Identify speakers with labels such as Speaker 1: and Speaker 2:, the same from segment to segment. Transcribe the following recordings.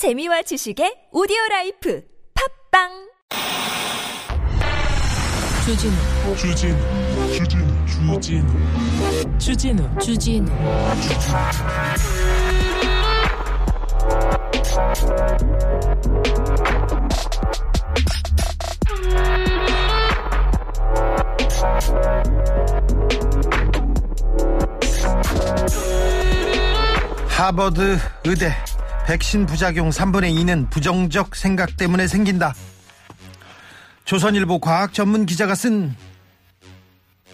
Speaker 1: 재미와 지식의 오디오 라이프. 팝빵!
Speaker 2: 주진우.
Speaker 3: 주진우. 주진우. 주진우.
Speaker 2: 주진우. 주진우.
Speaker 4: 하버드 의대 백신 부작용 3분의 2는 부정적 생각 때문에 생긴다. 조선일보 과학 전문 기자가 쓴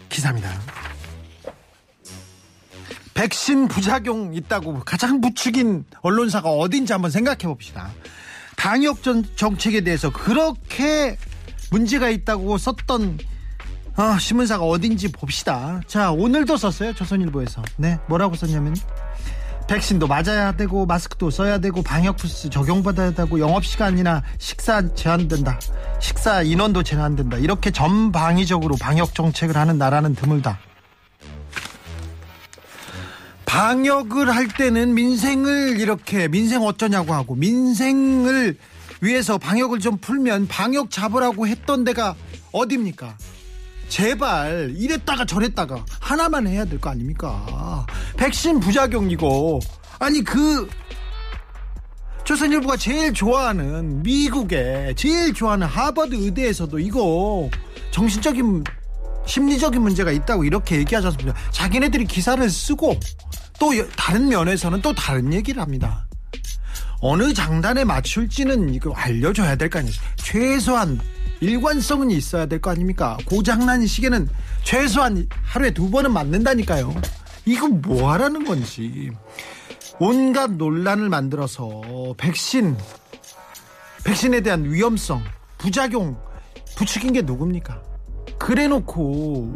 Speaker 4: 기사입니다. 백신 부작용 있다고 가장 부추긴 언론사가 어딘지 한번 생각해 봅시다. 방역 전 정책에 대해서 그렇게 문제가 있다고 썼던 어, 신문사가 어딘지 봅시다. 자, 오늘도 썼어요. 조선일보에서. 네, 뭐라고 썼냐면 백신도 맞아야 되고 마스크도 써야 되고 방역 부스 적용받아야 되고 영업 시간이나 식사 제한된다. 식사 인원도 제한된다. 이렇게 전방위적으로 방역 정책을 하는 나라는 드물다. 방역을 할 때는 민생을 이렇게 민생 어쩌냐고 하고 민생을 위해서 방역을 좀 풀면 방역 잡으라고 했던 데가 어딥니까? 제발 이랬다가 저랬다가 하나만 해야 될 거 아닙니까? 백신 부작용이고 아니 그 조선일보가 제일 좋아하는 미국의 제일 좋아하는 하버드 의대에서도 이거 정신적인 심리적인 문제가 있다고 이렇게 얘기하지 않습니까? 자기네들이 기사를 쓰고 또 다른 면에서는 또 다른 얘기를 합니다. 어느 장단에 맞출지는 이거 알려줘야 될 거 아니에요. 최소한 일관성은 있어야 될 거 아닙니까? 고장난 시계는 최소한 하루에 두 번은 맞는다니까요. 이거 뭐 하라는 건지. 온갖 논란을 만들어서 백신, 백신에 대한 위험성, 부작용 부추긴 게 누굽니까? 그래 놓고,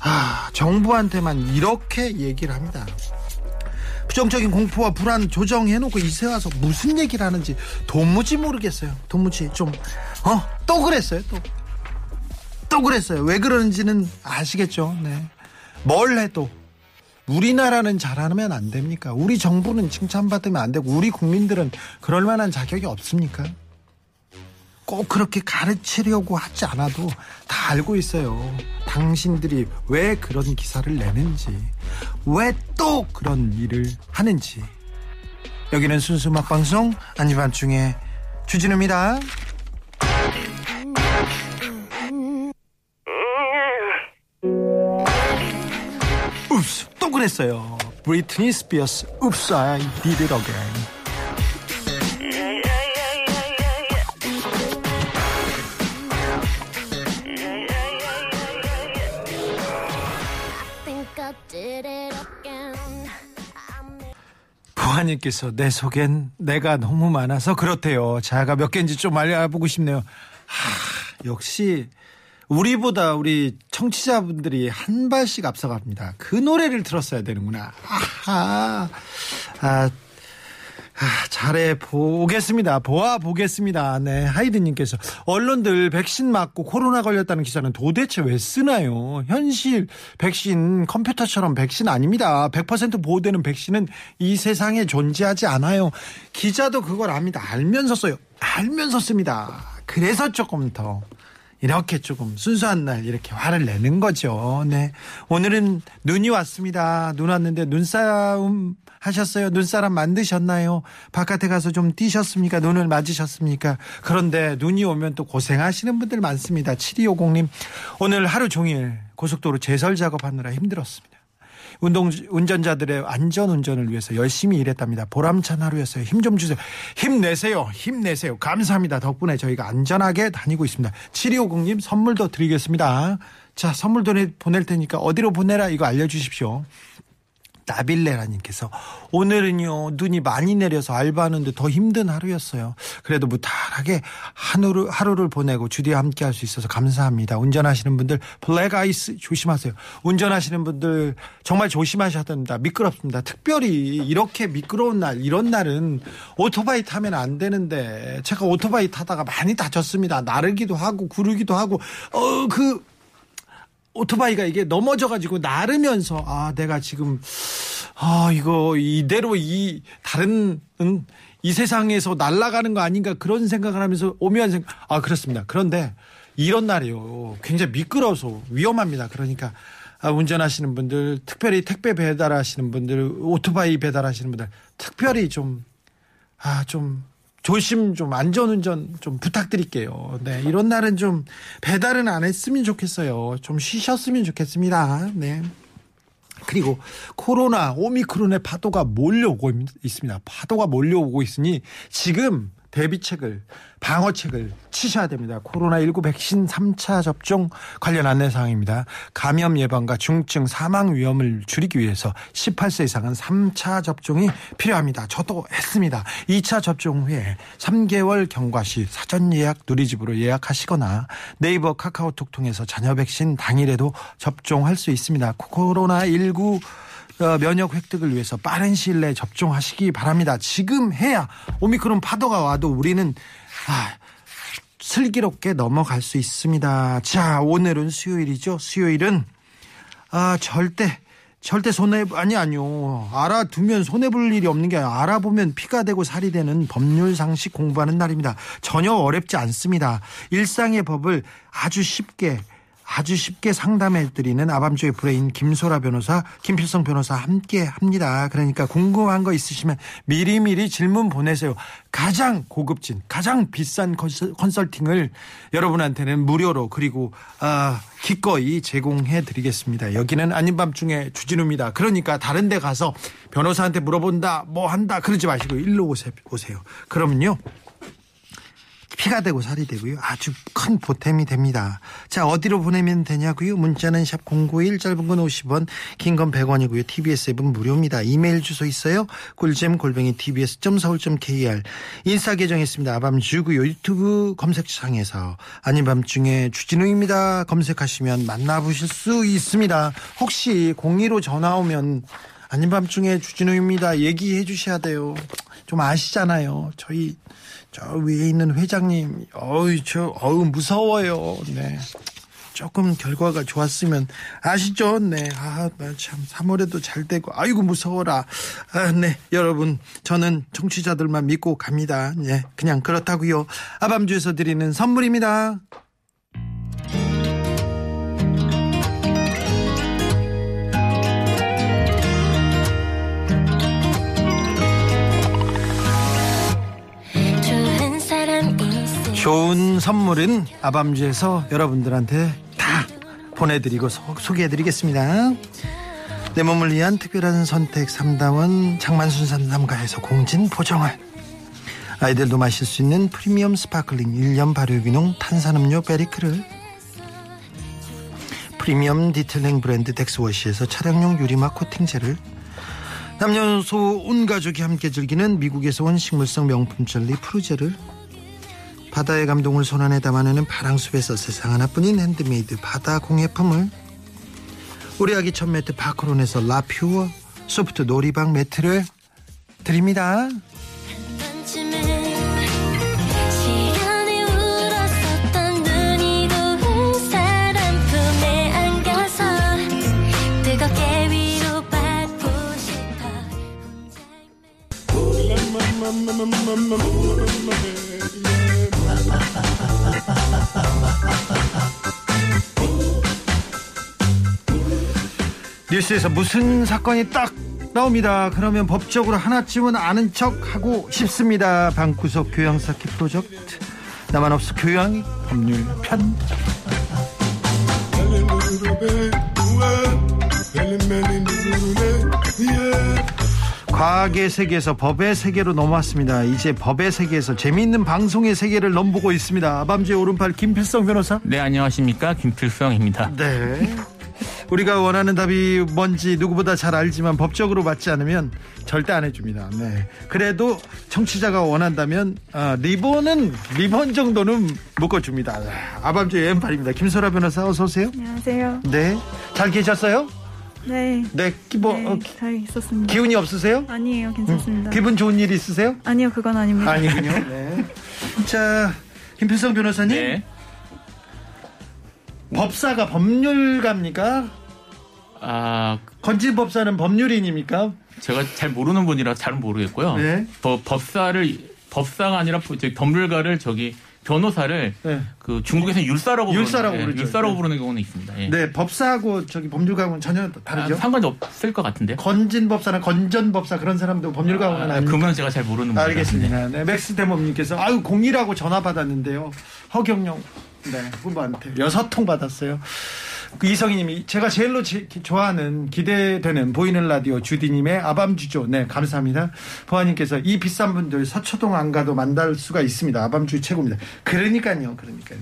Speaker 4: 아, 정부한테만 이렇게 얘기를 합니다. 부정적인 공포와 불안 조정해놓고 이세 와서 무슨 얘기를 하는지 도무지 모르겠어요. 도무지 좀, 어, 또 그랬어요, 또. 또 그랬어요. 왜 그러는지는 아시겠죠? 네. 뭘 해도. 우리나라는 잘하면 안 됩니까? 우리 정부는 칭찬받으면 안 되고, 우리 국민들은 그럴 만한 자격이 없습니까? 꼭 그렇게 가르치려고 하지 않아도 다 알고 있어요. 당신들이 왜 그런 기사를 내는지, 왜 또 그런 일을 하는지. 여기는 순수 막방송 아니반중에 주진우입니다. 읍스 또 그랬어요. 브리트니 스피어스 읍스 did it again. 보아님께서 내 속엔 내가 너무 많아서 그렇대요. 자가 몇 개인지 좀 알아보고 싶네요. 하, 역시 우리보다 우리 청취자분들이 한 발씩 앞서갑니다. 그 노래를 들었어야 되는구나. 아하. 아, 아, 잘해 보겠습니다. 보아 보겠습니다. 네, 하이드님께서 언론들 백신 맞고 코로나 걸렸다는 기사는 도대체 왜 쓰나요? 현실 백신 컴퓨터처럼 백신 아닙니다. 100% 보호되는 백신은 이 세상에 존재하지 않아요. 기자도 그걸 압니다. 알면서 써요. 알면서 씁니다. 그래서 조금 더 이렇게 조금 순수한 날 이렇게 화를 내는 거죠. 네. 오늘은 눈이 왔습니다. 눈 왔는데 눈싸움 하셨어요? 눈사람 만드셨나요? 바깥에 가서 좀 뛰셨습니까? 눈을 맞으셨습니까? 그런데 눈이 오면 또 고생하시는 분들 많습니다. 7250님, 오늘 하루 종일 고속도로 제설 작업하느라 힘들었습니다. 운동 운전자들의 안전 운전을 위해서 열심히 일했답니다. 보람찬 하루였어요. 힘 좀 주세요. 힘내세요. 힘내세요. 감사합니다. 덕분에 저희가 안전하게 다니고 있습니다. 7250님 선물도 드리겠습니다. 자, 선물 보낼 테니까 어디로 보내라 이거 알려주십시오. 나빌레라님께서 오늘은요 눈이 많이 내려서 알바하는데 더 힘든 하루였어요. 그래도 무탈하게 하루를 하루를 보내고 주디와 함께 할 수 있어서 감사합니다. 운전하시는 분들 블랙 아이스 조심하세요. 운전하시는 분들 정말 조심하셔야 됩니다. 미끄럽습니다. 특별히 이렇게 미끄러운 날 이런 날은 오토바이 타면 안 되는데 제가 오토바이 타다가 많이 다쳤습니다. 나르기도 하고 구르기도 하고 어그 오토바이가 이게 넘어져가지고 나르면서 아 내가 지금 아 이거 이대로 이 다른 음, 이 세상에서 날아가는 거 아닌가 그런 생각을 하면서 오묘한 생각. 아 그렇습니다. 그런데 이런 날이요. 굉장히 미끄러워서 위험합니다. 그러니까 아, 운전하시는 분들, 특별히 택배 배달하시는 분들, 오토바이 배달하시는 분들, 특별히 좀, 아, 좀, 조심 좀 안전운전 좀 부탁드릴게요. 네, 이런 날은 좀 배달은 안 했으면 좋겠어요. 좀 쉬셨으면 좋겠습니다. 네. 그리고 코로나 오미크론의 파도가 몰려오고 있습니다. 파도가 몰려오고 있으니 지금 대비책을 방어책을 치셔야 됩니다. 코로나19 백신 3차 접종 관련 안내 사항입니다. 감염 예방과 중증 사망 위험을 줄이기 위해서 18세 이상은 3차 접종이 필요합니다. 저도 했습니다. 2차 접종 후에 3개월 경과 시 사전 예약 누리집으로 예약하시거나 네이버 카카오톡 통해서 자녀 백신 당일에도 접종할 수 있습니다. 코로나19 어, 면역 획득을 위해서 빠른 시일 내에 접종하시기 바랍니다. 지금 해야 오미크론 파도가 와도 우리는 아, 슬기롭게 넘어갈 수 있습니다. 자, 오늘은 수요일이죠. 수요일은 아, 절대 절대 손해 아니 아니요 알아두면 손해 볼 일이 없는 게 아니라 알아보면 피가 되고 살이 되는 법률 상식 공부하는 날입니다. 전혀 어렵지 않습니다. 일상의 법을 아주 쉽게 아주 쉽게 상담해 드리는 아밤주의 브레인 김소라 변호사, 김필성 변호사 함께 합니다. 그러니까 궁금한 거 있으시면 미리미리 질문 보내세요. 가장 고급진, 가장 비싼 컨설팅을 여러분한테는 무료로 그리고 아, 기꺼이 제공해 드리겠습니다. 여기는 아닌 밤중에 주진우입니다. 그러니까 다른 데 가서 변호사한테 물어본다, 뭐 한다 그러지 마시고 일로 오세요. 그러면요. 피가 되고 살이 되고요. 아주 큰 보탬이 됩니다. 자, 어디로 보내면 되냐고요? 문자는 샵 091, 짧은 건 50원, 긴 건 100원이고요. TBS 앱은 무료입니다. 이메일 주소 있어요? 꿀잼 골뱅이 tbs.서울.kr 인스타 계정 있습니다. 아밤주고요. 유튜브 검색창에서 아닌 밤중에 주진우입니다. 검색하시면 만나보실 수 있습니다. 혹시 02로 전화 오면 아닌 밤중에 주진우입니다. 얘기해 주셔야 돼요. 좀 아시잖아요. 저희 저 위에 있는 회장님, 어우, 저, 어우, 무서워요. 네. 조금 결과가 좋았으면 아시죠? 네. 아, 나 참 3월에도 잘 되고 아이고 무서워라. 아, 네. 여러분, 저는 청취자들만 믿고 갑니다. 네. 그냥 그렇다고요. 아밤주에서 드리는 선물입니다. 좋은 선물은 아밤주에서 여러분들한테 다 보내드리고 소, 개해드리겠습니다. 내 몸을 위한 특별한 선택 3당원 장만순 산담가에서 공진 보정을 아이들도 마실 수 있는 프리미엄 스파클링 1년 발효기농 탄산음료 베리크를. 프리미엄 디테일링 브랜드 덱스워시에서 차량용 유리막 코팅제를. 남녀노소 온 가족이 함께 즐기는 미국에서 온 식물성 명품 젤리 프루제를 바다의 감동을 손안에 담아내는 파랑숲에서 세상 하나뿐인 핸드메이드 바다 공예품을 우리 아기 첫 매트 파크론에서 라퓨어 소프트 놀이방 매트를 드립니다. 뉴스에서 무슨 사건이 딱 나옵니다. 그러면 법적으로 하나쯤은 아는 척 하고 싶습니다. 방구석 교양 쌓기 프로젝트 나만 없어 교양 법률 편 과학의 세계에서 법의 세계로 넘어왔습니다. 이제 법의 세계에서 재미있는 방송의 세계를 넘보고 있습니다. 밤주의 오른팔 김필성 변호사.
Speaker 5: 네, 안녕하십니까. 김필성입니다.
Speaker 4: 네. 우리가 원하는 답이 뭔지 누구보다 잘 알지만 법적으로 맞지 않으면 절대 안 해줍니다. 네. 그래도 청취자가 원한다면 아, 리본은 리본 정도는 묶어줍니다. 아밤주 왼팔입니다. 김소라 변호사 어서 오세요.
Speaker 6: 안녕하세요.
Speaker 4: 네. 잘 계셨어요?
Speaker 6: 네.
Speaker 4: 네. 뭐,
Speaker 6: 네,
Speaker 4: 어,
Speaker 6: 잘 있었습니다.
Speaker 4: 기운이 없으세요?
Speaker 6: 아니에요, 괜찮습니다.
Speaker 4: 기분 좋은 일 있으세요?
Speaker 6: 아니요, 그건 아닙니다.
Speaker 4: 아니군요. 네. 자, 김필성 변호사님.
Speaker 5: 네.
Speaker 4: 법사가 법률가입니까?
Speaker 5: 아,
Speaker 4: 건진 법사는 법률인입니까?
Speaker 5: 제가 잘 모르는 분이라 잘 모르겠고요.
Speaker 4: 네.
Speaker 5: 법, 법사를 법사가 아니라 법률가를 저기 변호사를
Speaker 4: 네.
Speaker 5: 그 중국에서 율사라고
Speaker 4: 율사라고
Speaker 5: 부르는, 예. 율사라고
Speaker 4: 네.
Speaker 5: 부르는 경우는 있습니다. 예.
Speaker 4: 네, 법사하고 저기 법률가하고는 전혀 다르죠.
Speaker 5: 아, 상관이 없을 것 같은데.
Speaker 4: 건진 법사나 건전 법사 그런 사람도 법률가하고는
Speaker 5: 아,
Speaker 4: 아닙니까?
Speaker 5: 그분은 제가 잘 모르는 분이라.
Speaker 4: 알겠습니다. 네, 맥스 대모님께서 아유 공이라고 전화 받았는데요. 허경영 네 후보한테 여섯 통 받았어요. 그 이성희님이 제가 제일로 제- 좋아하는 기대되는 보이는 라디오 주디님의 아밤주죠. 네 감사합니다. 보아님께서 이 비싼 분들 서초동 안 가도 만날 수가 있습니다. 아밤주 최고입니다. 그러니까요, 그러니까요.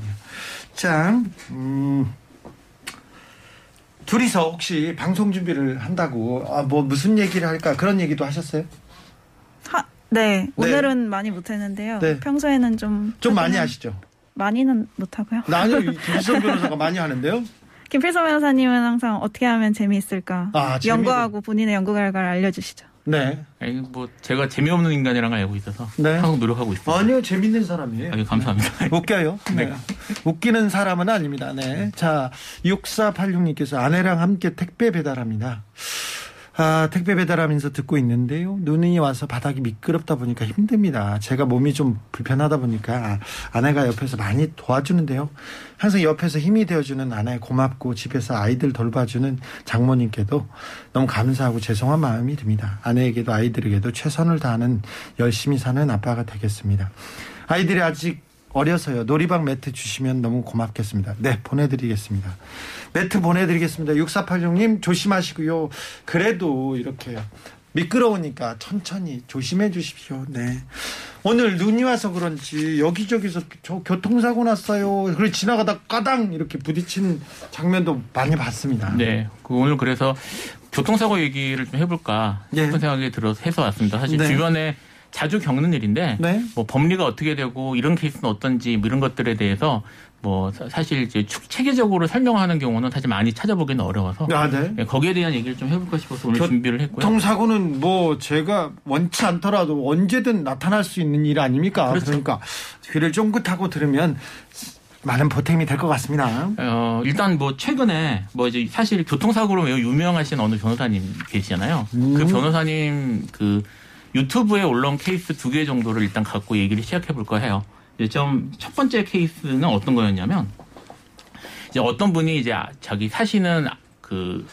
Speaker 4: 자, 음. 둘이서 혹시 방송 준비를 한다고 아, 뭐 무슨 얘기를 할까 그런 얘기도 하셨어요?
Speaker 6: 하, 네, 오늘은 많이 못했는데요.
Speaker 4: 네.
Speaker 6: 평소에는
Speaker 4: 좀좀 많이 하시죠?
Speaker 6: 많이는 못하고요.
Speaker 4: 나는 김수성 변호사가 많이 하는데요.
Speaker 6: 김필서 변호사님은 항상 어떻게 하면 재미있을까
Speaker 4: 아,
Speaker 6: 연구하고 본인의 연구 결과를 알려주시죠.
Speaker 4: 네.
Speaker 5: 아니, 뭐 제가 재미없는 인간이라는 걸 알고 있어서
Speaker 4: 네.
Speaker 5: 항상 노력하고 있습니다.
Speaker 4: 아니요, 재밌는 사람이에요.
Speaker 5: 아유, 감사합니다.
Speaker 4: 웃겨요. 네. 웃기는 사람은 아닙니다. 네. 자, 6486님께서 아내랑 함께 택배 배달합니다. 아, 택배 배달하면서 듣고 있는데요. 눈이 와서 바닥이 미끄럽다 보니까 힘듭니다. 제가 몸이 좀 불편하다 보니까 아내가 옆에서 많이 도와주는데요. 항상 옆에서 힘이 되어주는 아내 고맙고 집에서 아이들 돌봐주는 장모님께도 너무 감사하고 죄송한 마음이 듭니다. 아내에게도 아이들에게도 최선을 다하는 열심히 사는 아빠가 되겠습니다. 아이들이 아직 어려서요. 놀이방 매트 주시면 너무 고맙겠습니다. 네, 보내드리겠습니다. 매트 보내드리겠습니다. 6486님 조심하시고요. 그래도 이렇게 미끄러우니까 천천히 조심해 주십시오. 네. 오늘 눈이 와서 그런지 여기저기서 저 교통사고 났어요. 그리고 지나가다 까당 이렇게 부딪히는 장면도 많이 봤습니다.
Speaker 5: 네. 그 오늘 그래서 교통사고 얘기를 좀 해볼까
Speaker 4: 예.
Speaker 5: 싶은 생각이 들어서 해서 왔습니다. 사실
Speaker 4: 네.
Speaker 5: 주변에 자주 겪는 일인데
Speaker 4: 네.
Speaker 5: 뭐 법리가 어떻게 되고 이런 케이스는 어떤지 뭐 이런 것들에 대해서 뭐 사- 사실 이제 축- 체계적으로 설명하는 경우는 사실 많이 찾아보기는 어려워서
Speaker 4: 아, 네.
Speaker 5: 예, 거기에 대한 얘기를 좀 해볼까 싶어서 오늘 준비를 했고요.
Speaker 4: 교통사고는 뭐 제가 원치 않더라도 언제든 나타날 수 있는 일 아닙니까?
Speaker 5: 그렇죠.
Speaker 4: 그러니까 귀를 쫑긋하고 들으면 많은 보탬이 될 것 같습니다.
Speaker 5: 어, 일단 뭐 최근에 뭐 이제 사실 교통사고로 매우 유명하신 어느 변호사님 계시잖아요.
Speaker 4: 음.
Speaker 5: 그 변호사님 그 유튜브에 올라온 케이스 두 개 정도를 일단 갖고 얘기를 시작해 볼까 해요. 좀 첫 번째 케이스는 어떤 거였냐면 이제 어떤 분이 이제 아- 자기 사시는 그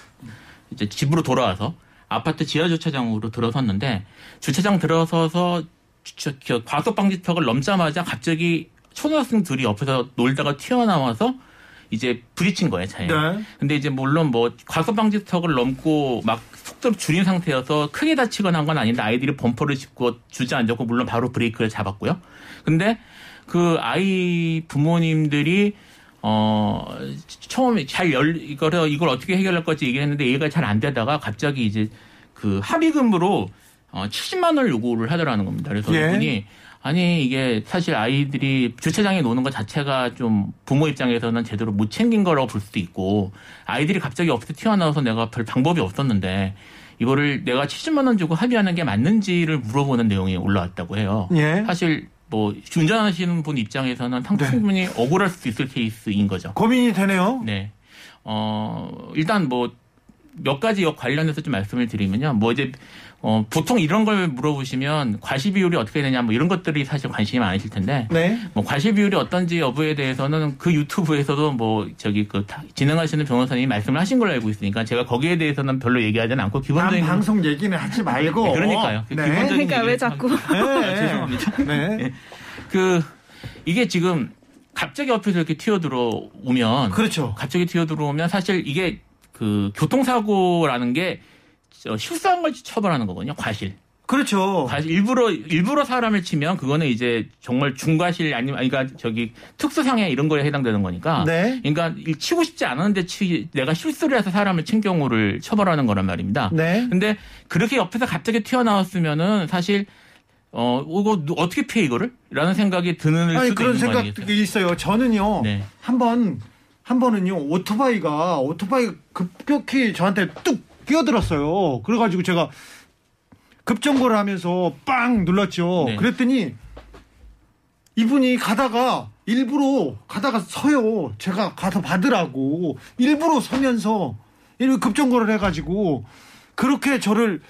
Speaker 5: 이제 집으로 돌아와서 아파트 지하 주차장으로 들어섰는데 주차장 들어서서 주- 저- 과속 방지턱을 넘자마자 갑자기 초등학생 둘이 옆에서 놀다가 튀어나와서 이제 부딪힌 거예요 차에.
Speaker 4: 네.
Speaker 5: 근데 이제 물론 뭐 과속 방지턱을 넘고 막 속도를 줄인 상태여서 크게 다치거나 한 건 아닌데 아이들이 범퍼를 짚고 주저앉았고 물론 바로 브레이크를 잡았고요. 근데 그 아이 부모님들이 어 처음에 잘 열 이거를 이걸 어떻게 해결할 건지 얘기했는데 얘기가 잘 안 되다가 갑자기 이제 그 합의금으로 어 70만 원을 요구를 하더라는 겁니다. 그래서
Speaker 4: 예.
Speaker 5: 이분이 아니 이게 사실 아이들이 주차장에 노는 것 자체가 좀 부모 입장에서는 제대로 못 챙긴 거라고 볼 수도 있고 아이들이 갑자기 옆에서 튀어나와서 내가 별 방법이 없었는데 이거를 내가 70만 원 주고 합의하는 게 맞는지를 물어보는 내용이 올라왔다고 해요.
Speaker 4: 예.
Speaker 5: 사실 뭐 운전하시는 분 입장에서는
Speaker 4: 네.
Speaker 5: 충분히 억울할 수 있을 케이스인 거죠.
Speaker 4: 고민이 되네요.
Speaker 5: 네. 어, 일단 뭐, 몇 가지 관련해서 좀 말씀을 드리면요. 뭐 이제, 어, 보통 이런 걸 물어보시면 과시 비율이 어떻게 되냐 뭐 이런 것들이 사실 관심이 많으실 텐데.
Speaker 4: 네.
Speaker 5: 뭐 과시 비율이 어떤지 여부에 대해서는 그 유튜브에서도 뭐 저기 그 다- 진행하시는 변호사님이 말씀을 하신 걸로 알고 있으니까 제가 거기에 대해서는 별로 얘기하지는 않고
Speaker 4: 남
Speaker 5: 기본적인
Speaker 4: 방송 얘기는 하지 말고.
Speaker 5: 네, 그러니까요. 그
Speaker 4: 네.
Speaker 5: 기본적인
Speaker 6: 그러니까 왜 자꾸
Speaker 5: 아, 죄송합니다.
Speaker 4: 네.
Speaker 5: 그 이게 지금 갑자기 옆에서 이렇게 튀어들어 오면
Speaker 4: 그렇죠.
Speaker 5: 갑자기 튀어들어오면 사실 이게 그 교통사고라는 게저 실수한 걸 처벌하는 거거든요. 과실.
Speaker 4: 그렇죠.
Speaker 5: 과실 일부러 일부러 사람을 치면 그거는 이제 정말 중과실 아니면 아니, 그러니까 저기 특수상해 이런 거에 해당되는 거니까.
Speaker 4: 네.
Speaker 5: 그러니까 이 치고 싶지 않은데 치 내가 실수를 해서 사람을 친 경우를 처벌하는 거란 말입니다.
Speaker 4: 네.
Speaker 5: 근데 그렇게 옆에서 갑자기 튀어나왔으면은 사실 어 이거 누- 어떻게 피해 이거를? 라는 생각이 드는
Speaker 4: 아니
Speaker 5: 수도
Speaker 4: 그런
Speaker 5: 있는?
Speaker 4: 생각이 있어요. 저는요.
Speaker 5: 네.
Speaker 4: 한번 한 번은요 오토바이가 오토바이 급격히 저한테 뚝 끼어들었어요. 그래가지고 제가 급정거를 하면서 빵 눌렀죠.
Speaker 5: 네.
Speaker 4: 그랬더니 이분이 가다가 일부러 가다가 서요. 제가 가서 받으라고 일부러 서면서 급정거를 해가지고 그렇게 저를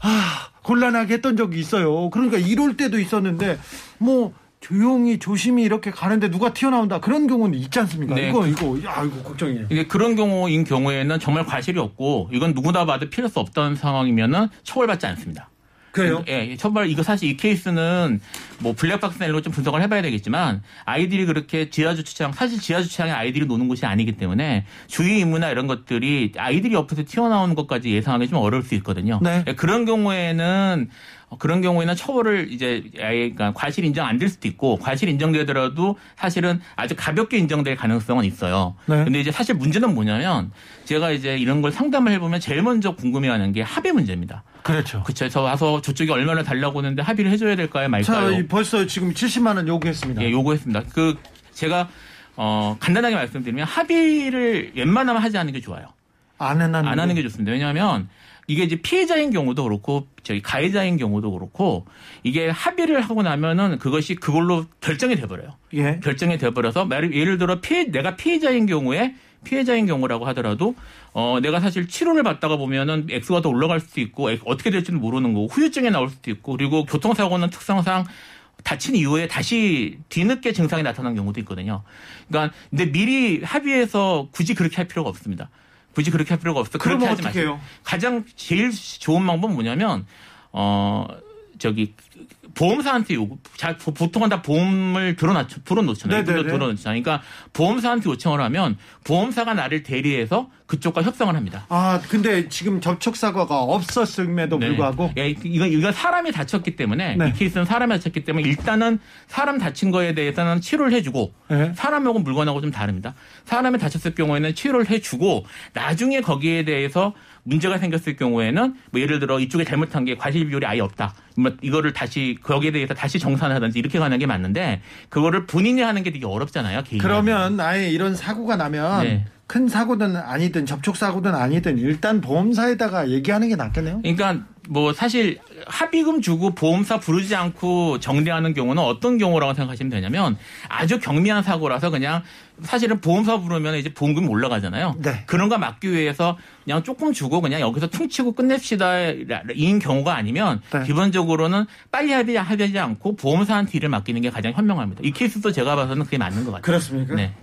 Speaker 4: 아, 곤란하게 했던 적이 있어요. 그러니까 이럴 때도 있었는데 뭐 조용히 조심히 이렇게 가는데 누가 튀어나온다 그런 경우는 있지 않습니까?
Speaker 5: 네.
Speaker 4: 이거 이거 야 이거 걱정이에요.
Speaker 5: 이게 그런 경우인 경우에는 정말 과실이 없고 이건 누구나 봐도 필요 수 없던 상황이면은 처벌받지 않습니다.
Speaker 4: 그래요?
Speaker 5: 예, 처벌 이거 사실 이 케이스는 뭐 블랙박스 넬로 좀 분석을 해봐야 되겠지만 아이들이 그렇게 지하주차장 사실 지하주차장에 아이들이 노는 곳이 아니기 때문에 주의 임무나 이런 것들이 아이들이 옆에서 튀어나오는 것까지 예상하기 좀 어려울 수 있거든요.
Speaker 4: 네.
Speaker 5: 예, 그런 경우에는 어, 그런 경우에는 처벌을 이제 그러니까 과실 인정 안 될 수도 있고 과실 인정되더라도 사실은 아주 가볍게 인정될 가능성은 있어요.
Speaker 4: 네.
Speaker 5: 근데 이제 사실 문제는 뭐냐면 제가 이제 이런 걸 상담을 해보면 제일 먼저 궁금해하는 게 합의 문제입니다.
Speaker 4: 그렇죠.
Speaker 5: 그쵸. 그래서 와서 저쪽이 얼마나 달라고 하는데 합의를 해줘야 될까요,
Speaker 4: 자,
Speaker 5: 말까요?
Speaker 4: 이 벌써 지금 70만 원 요구했습니다.
Speaker 5: 예, 요구했습니다. 그 제가 어 간단하게 말씀드리면 합의를 웬만하면 하지 않는 게 좋아요.
Speaker 4: 안
Speaker 5: 안 하는 게 좋습니다. 왜냐하면 이게 이제 피해자인 경우도 그렇고 저기 가해자인 경우도 그렇고 이게 합의를 하고 나면은 그것이 그걸로 결정이 돼버려요.
Speaker 4: 예.
Speaker 5: 결정이 돼버려서 말- 예를 들어 피해 내가 피해자인 경우에 피해자인 경우라고 하더라도 어 내가 사실 치료를 받다가 보면은 액수가 더 올라갈 수도 있고 액- 어떻게 될지는 모르는 거고 후유증이 나올 수도 있고 그리고 교통사고는 특성상 다친 이후에 다시 뒤늦게 증상이 나타나는 경우도 있거든요. 그러니까 근데 미리 합의해서 굳이 그렇게 할 필요가 없습니다. 굳이 그렇게 할 필요가 없어. 그렇게 하지 마세요. 가장 제일 좋은 방법은 뭐냐면 어 저기 보험사한테 요구 자, 보- 보통은 다 보험을 들어놓잖아요.
Speaker 4: 네네네.
Speaker 5: 들어놓잖아요. 그러니까 보험사한테 요청을 하면 보험사가 나를 대리해서 그쪽과 협상을 합니다.
Speaker 4: 아, 근데 지금 접촉 사고가 없었음에도
Speaker 5: 네.
Speaker 4: 불구하고
Speaker 5: 예, 이건 이건 사람이 다쳤기 때문에
Speaker 4: 네.
Speaker 5: 이 케이스는 사람이 다쳤기 때문에 일단은 사람 다친 거에 대해서는 치료를 해주고
Speaker 4: 네.
Speaker 5: 사람하고 물건하고 좀 다릅니다. 사람이 다쳤을 경우에는 치료를 해주고 나중에 거기에 대해서 문제가 생겼을 경우에는 뭐 예를 들어 이쪽에 잘못한 게 과실 비율이 아예 없다. 뭐 이거를 다시 거기에 대해서 다시 정산하든지 이렇게 가는 게 맞는데 그거를 본인이 하는 게 되게 어렵잖아요. 개인이.
Speaker 4: 그러면 아예 이런 사고가 나면
Speaker 5: 네.
Speaker 4: 큰 사고든 아니든 접촉 사고든 아니든 일단 보험사에다가 얘기하는 게 낫겠네요.
Speaker 5: 그러니까 뭐 사실 합의금 주고 보험사 부르지 않고 정리하는 경우는 어떤 경우라고 생각하시면 되냐면 아주 경미한 사고라서 그냥 사실은 보험사 부르면 이제 보험금이 올라가잖아요.
Speaker 4: 네.
Speaker 5: 그런 거 막기 위해서 그냥 조금 주고 그냥 여기서 퉁치고 끝냅시다인 경우가 아니면
Speaker 4: 네.
Speaker 5: 기본적으로는 빨리 합의하지 않고 보험사한테 일을 맡기는 게 가장 현명합니다. 이 케이스도 제가 봐서는 그게 맞는 것 같아요.
Speaker 4: 그렇습니까?
Speaker 5: 네.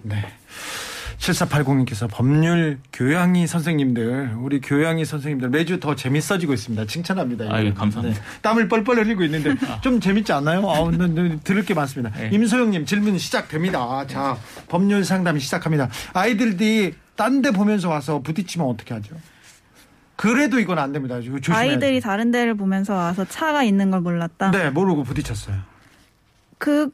Speaker 4: 7480님께서 법률 교양이 선생님들, 우리 교양이 선생님들 매주 더 재밌어지고 있습니다. 칭찬합니다.
Speaker 5: 아유, 감사합니다. 아.
Speaker 4: 땀을 뻘뻘 흘리고 있는데 좀 재밌지 않나요? 아, 네, 네, 들을 게 많습니다.
Speaker 5: 네.
Speaker 4: 임소영님 질문 시작됩니다. 자, 법률 상담이 시작합니다. 아이들이 딴 데 보면서 와서 부딪히면 어떻게 하죠? 그래도 이건 안 됩니다. 조심해야
Speaker 6: 아이들이. 다른 데를 보면서 와서 차가 있는 걸 몰랐다.
Speaker 4: 네, 모르고 부딪혔어요.
Speaker 6: 그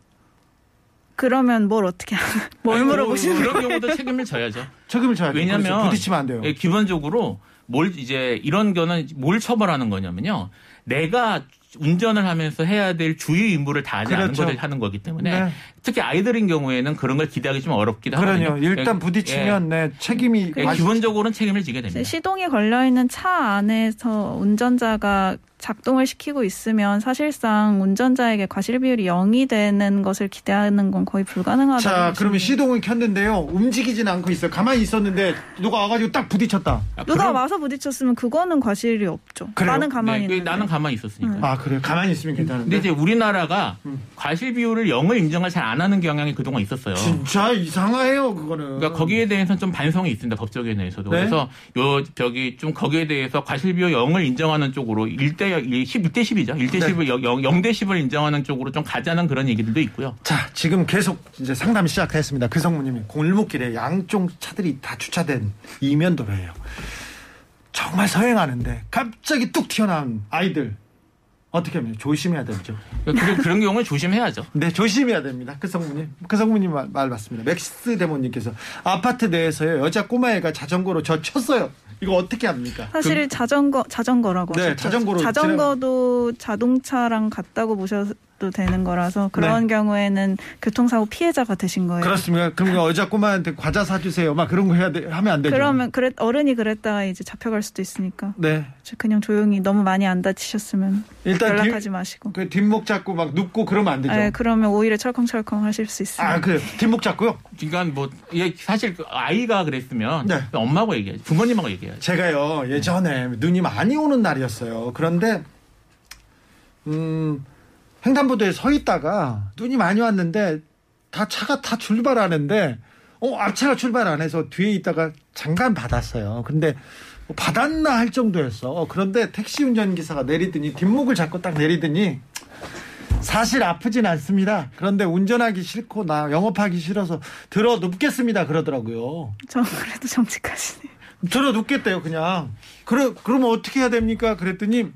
Speaker 6: 그러면 뭘 어떻게? 뭘
Speaker 5: 아니,
Speaker 6: 물어보시는
Speaker 5: 그런 경우도 책임을 져야죠.
Speaker 4: 책임을 져야 돼요.
Speaker 5: 왜냐면
Speaker 4: 그렇죠. 부딪히면 안 돼요.
Speaker 5: 예, 기본적으로 뭘 이제 이런 거는 뭘 처벌하는 거냐면요. 내가 운전을 하면서 해야 될 주의 임무를 다하지 않은
Speaker 4: 그렇죠.
Speaker 5: 것을 하는 거기 때문에
Speaker 4: 네.
Speaker 5: 특히 아이들인 경우에는 그런 걸 기대하기 좀 어렵기도 하거든요.
Speaker 4: 그러요 일단
Speaker 5: 예,
Speaker 4: 부딪히면 네, 책임이
Speaker 5: 예, 기본적으로는 책임을 지게 됩니다.
Speaker 6: 시동이 걸려 있는 차 안에서 운전자가 작동을 시키고 있으면 사실상 운전자에게 과실 비율이 0이 되는 것을 기대하는 건 거의 불가능하다고.
Speaker 4: 자, 그러면. 시동을 켰는데요. 움직이진 않고 있어요. 가만히 있었는데 누가 와가지고 딱 부딪혔다.
Speaker 5: 아,
Speaker 6: 누가
Speaker 5: 그럼-
Speaker 6: 와서 부딪혔으면 그거는 과실이 없죠.
Speaker 4: 그래요?
Speaker 6: 나는 가만히
Speaker 5: 네,
Speaker 6: 있는데.
Speaker 5: 나는 가만히 있었으니까.
Speaker 4: 아, 그래요? 가만히 있으면 괜찮은데.
Speaker 5: 근데 이제 우리나라가
Speaker 4: 음.
Speaker 5: 과실 비율을 0을 인정을 잘 안 하는 경향이 그동안 있었어요.
Speaker 4: 진짜 이상해요, 그거는.
Speaker 5: 그러니까 거기에 대해서는 좀 반성이 있습니다 법조계 내에서도
Speaker 4: 네?
Speaker 5: 그래서 요 저기 좀 거기에 대해서 과실 비율 0을 인정하는 쪽으로 1대 10, 1대 10이죠 1대
Speaker 4: 네.
Speaker 5: 10을 0, 대 10을 인정하는 쪽으로 좀 가자는 그런 얘기들도 있고요.
Speaker 4: 자, 지금 계속 이제 상담이 시작됐습니다. 그 성모님이 골목길에 양쪽 차들이 다 주차된 이면 도로예요. 정말 서행하는데 갑자기 뚝 튀어나온 아이들. 어떻게 하면 조심해야 되죠.
Speaker 5: 그런 그런 경우는 조심해야죠.
Speaker 4: 네, 조심해야 됩니다. 그 성모님. 그 성모님 말, 말 맞습니다. 맥스 데모님께서 아파트 내에서요, 여자 꼬마애가 자전거로 저 쳤어요. 이거 어떻게 합니까?
Speaker 6: 사실 자전거 자전거라고
Speaker 4: 네,
Speaker 6: 하셨죠.
Speaker 4: 자전거로
Speaker 6: 자전거도 자동차랑 같다고 보셔 도 되는 거라서 그런 경우에는 교통사고 피해자가 되신 거예요.
Speaker 4: 그렇습니까? 그럼 여자 꼬마한테 과자 사주세요. 막 그런 거 해야 돼, 하면 안 되죠.
Speaker 6: 그러면 그랬 어른이 그랬다가 이제 잡혀갈 수도 있으니까
Speaker 4: 네.
Speaker 6: 그냥 조용히 너무 많이 안 다치셨으면
Speaker 4: 일단
Speaker 6: 연락하지
Speaker 4: 뒷,
Speaker 6: 마시고.
Speaker 4: 그 뒷목 잡고 막 눕고 그러면 안 되죠.
Speaker 6: 네, 그러면 오히려 철컹철컹 하실 수 있어요.
Speaker 4: 아, 그 뒷목 잡고요.
Speaker 5: 그러니까 뭐 사실 그 아이가 그랬으면
Speaker 4: 네.
Speaker 5: 엄마하고 얘기해야지 부모님하고 얘기해야지.
Speaker 4: 제가요 예전에 눈이 많이 오는 날이었어요. 그런데 음, 횡단보도에 서 있다가 눈이 많이 왔는데 다 차가 다 출발하는데 어, 앞차가 출발 안 해서 뒤에 있다가 잠깐 받았어요. 근데 뭐 받았나 할 정도였어. 그런데 택시 운전기사가 내리더니 뒷목을 잡고 딱 내리더니 사실 아프진 않습니다. 그런데 운전하기 싫고 나 영업하기 싫어서 들어 눕겠습니다. 그러더라고요.
Speaker 6: 저 그래도 정직하시네.
Speaker 4: 들어 눕겠대요, 그냥. 그러, 그러면 어떻게 해야 됩니까? 그랬더니